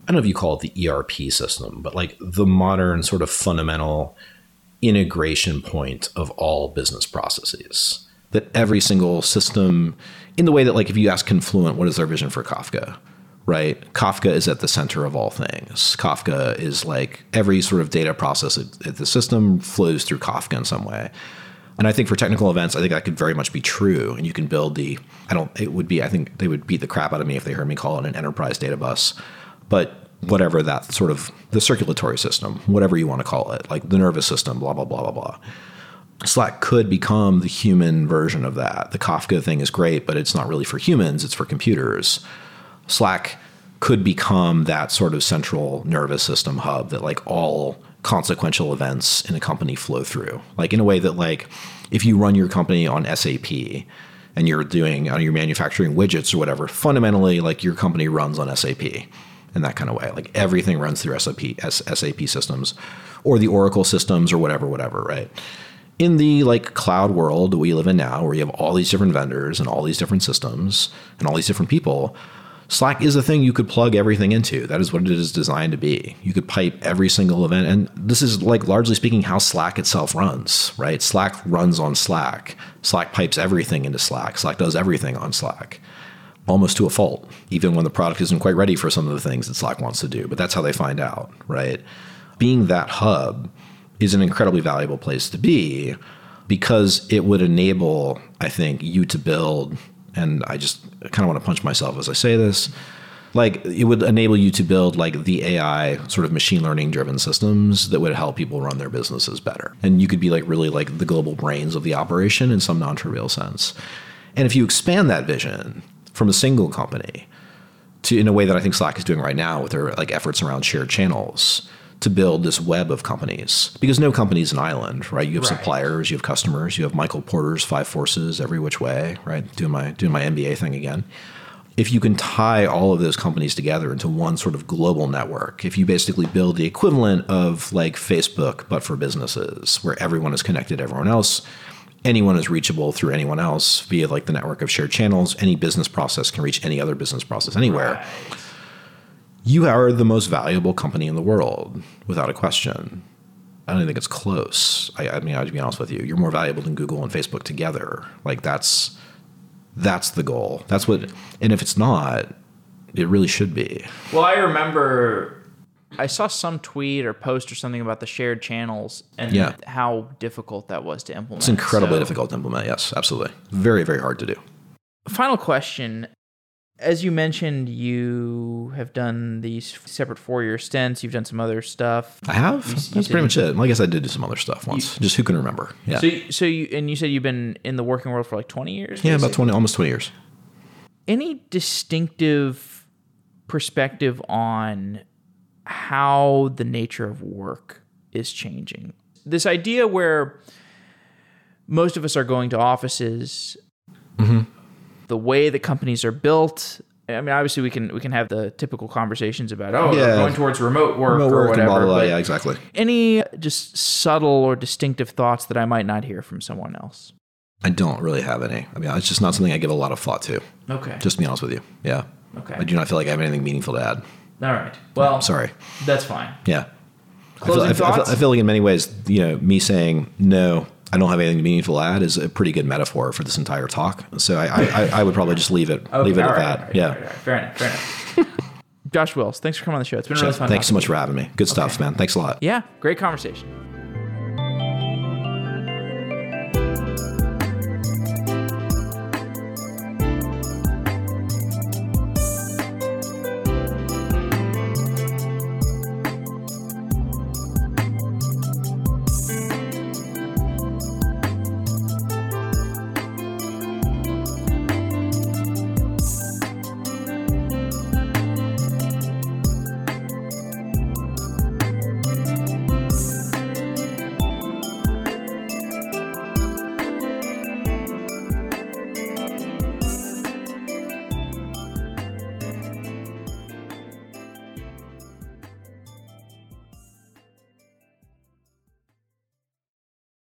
don't know if you call it the ERP system, but like the modern sort of fundamental integration point of all business processes. That every single system, in the way that, like, if you ask Confluent, what is their vision for Kafka? Right? Kafka is at the center of all things. Kafka is like every sort of data process at, the system flows through Kafka in some way. And I think for technical events, I think that could very much be true. And you can build the, I don't, it would be, I think they would beat the crap out of me if they heard me call it an enterprise data bus. But whatever that sort of, the circulatory system, whatever you want to call it, like the nervous system, blah, blah, blah, blah, blah. Slack could become the human version of that. The Kafka thing is great, but it's not really for humans, it's for computers. Slack could become that sort of central nervous system hub that like all consequential events in a company flow through. Like in a way that like if you run your company on SAP and you're doing uh, you're manufacturing widgets or whatever, fundamentally like your company runs on SAP in that kind of way. Like everything runs through SAP SAP systems or the Oracle systems or whatever whatever, right? in the like cloud world we live in now where you have all these different vendors and all these different systems and all these different people slack is a thing you could plug everything into. That is what it is designed to be. You could pipe every single event and this is like largely speaking how slack itself runs right? Slack runs on slack. Slack pipes everything into slack. Slack does everything on slack almost to a fault even when the product isn't quite ready for some of the things that slack wants to do but that's how they find out right? Being that hub is an incredibly valuable place to be because it would enable, I think, you to build, and I just kind of want to punch myself as I say this. Like it would enable you to build like the AI sort of machine learning driven systems that would help people run their businesses better. And you could be like really like the global brains of the operation in some non-trivial sense. And if you expand that vision from a single company to in a way that I think Slack is doing right now with their like efforts around shared channels to build this web of companies because no company is an island, right? You have Right. suppliers, you have customers, you have Michael Porter's five forces every which way, right? Doing my doing my MBA thing again. If you can tie all of those companies together into one sort of global network, if you basically build the equivalent of like Facebook but for businesses, where everyone is connected to everyone else, anyone is reachable through anyone else via like the network of shared channels. Any business process can reach any other business process anywhere. You are the most valuable company in the world, without a question. I don't even think it's close. I, I mean, I'll be honest with you. You're more valuable than Google and Facebook together. Like that's that's the goal. That's what. And if it's not, it really should be. Well, I remember I saw some tweet or post or something about the shared channels and Yeah. how difficult that was to implement. It's incredibly So- difficult to implement. Yes, absolutely. Very, very hard to do. Final question. As you mentioned, you have done these separate four year stints. You've done some other stuff. I have. you That's said pretty much it. Well, I guess I did do some other stuff once. Just who can remember? Yeah. So, you- so you and you said you've been in the working world for like twenty years. yeah, about twenty, almost twenty years. Any distinctive perspective on how the nature of work is changing? This idea where most of us are going to offices, Mm-hmm. The way that companies are built. I mean, obviously, we can we can have the typical conversations about oh, Yeah. going towards remote work Remote or work whatever. blah blah blah. but Yeah, exactly. Any just subtle or distinctive thoughts that I might not hear from someone else? I don't really have any. I mean, it's just not something I give a lot of thought to. Okay. Just to be honest with you. Yeah. Okay. I do not feel like I have anything meaningful to add. All right. Well, Sorry. that's fine. Yeah. Closing I, feel, I, thoughts? feel, I feel like in many ways, you know, me saying no, I don't have anything meaningful to add is a pretty good metaphor for this entire talk. So I, I, I- I would probably just leave it, Okay, leave it all at right, that. all right, yeah. all right, all right. Fair enough. Fair enough. Josh Wills, thanks for coming on the show. It's been really fun. Thanks so much for having me. Good stuff, man. Thanks a lot. Yeah, great conversation.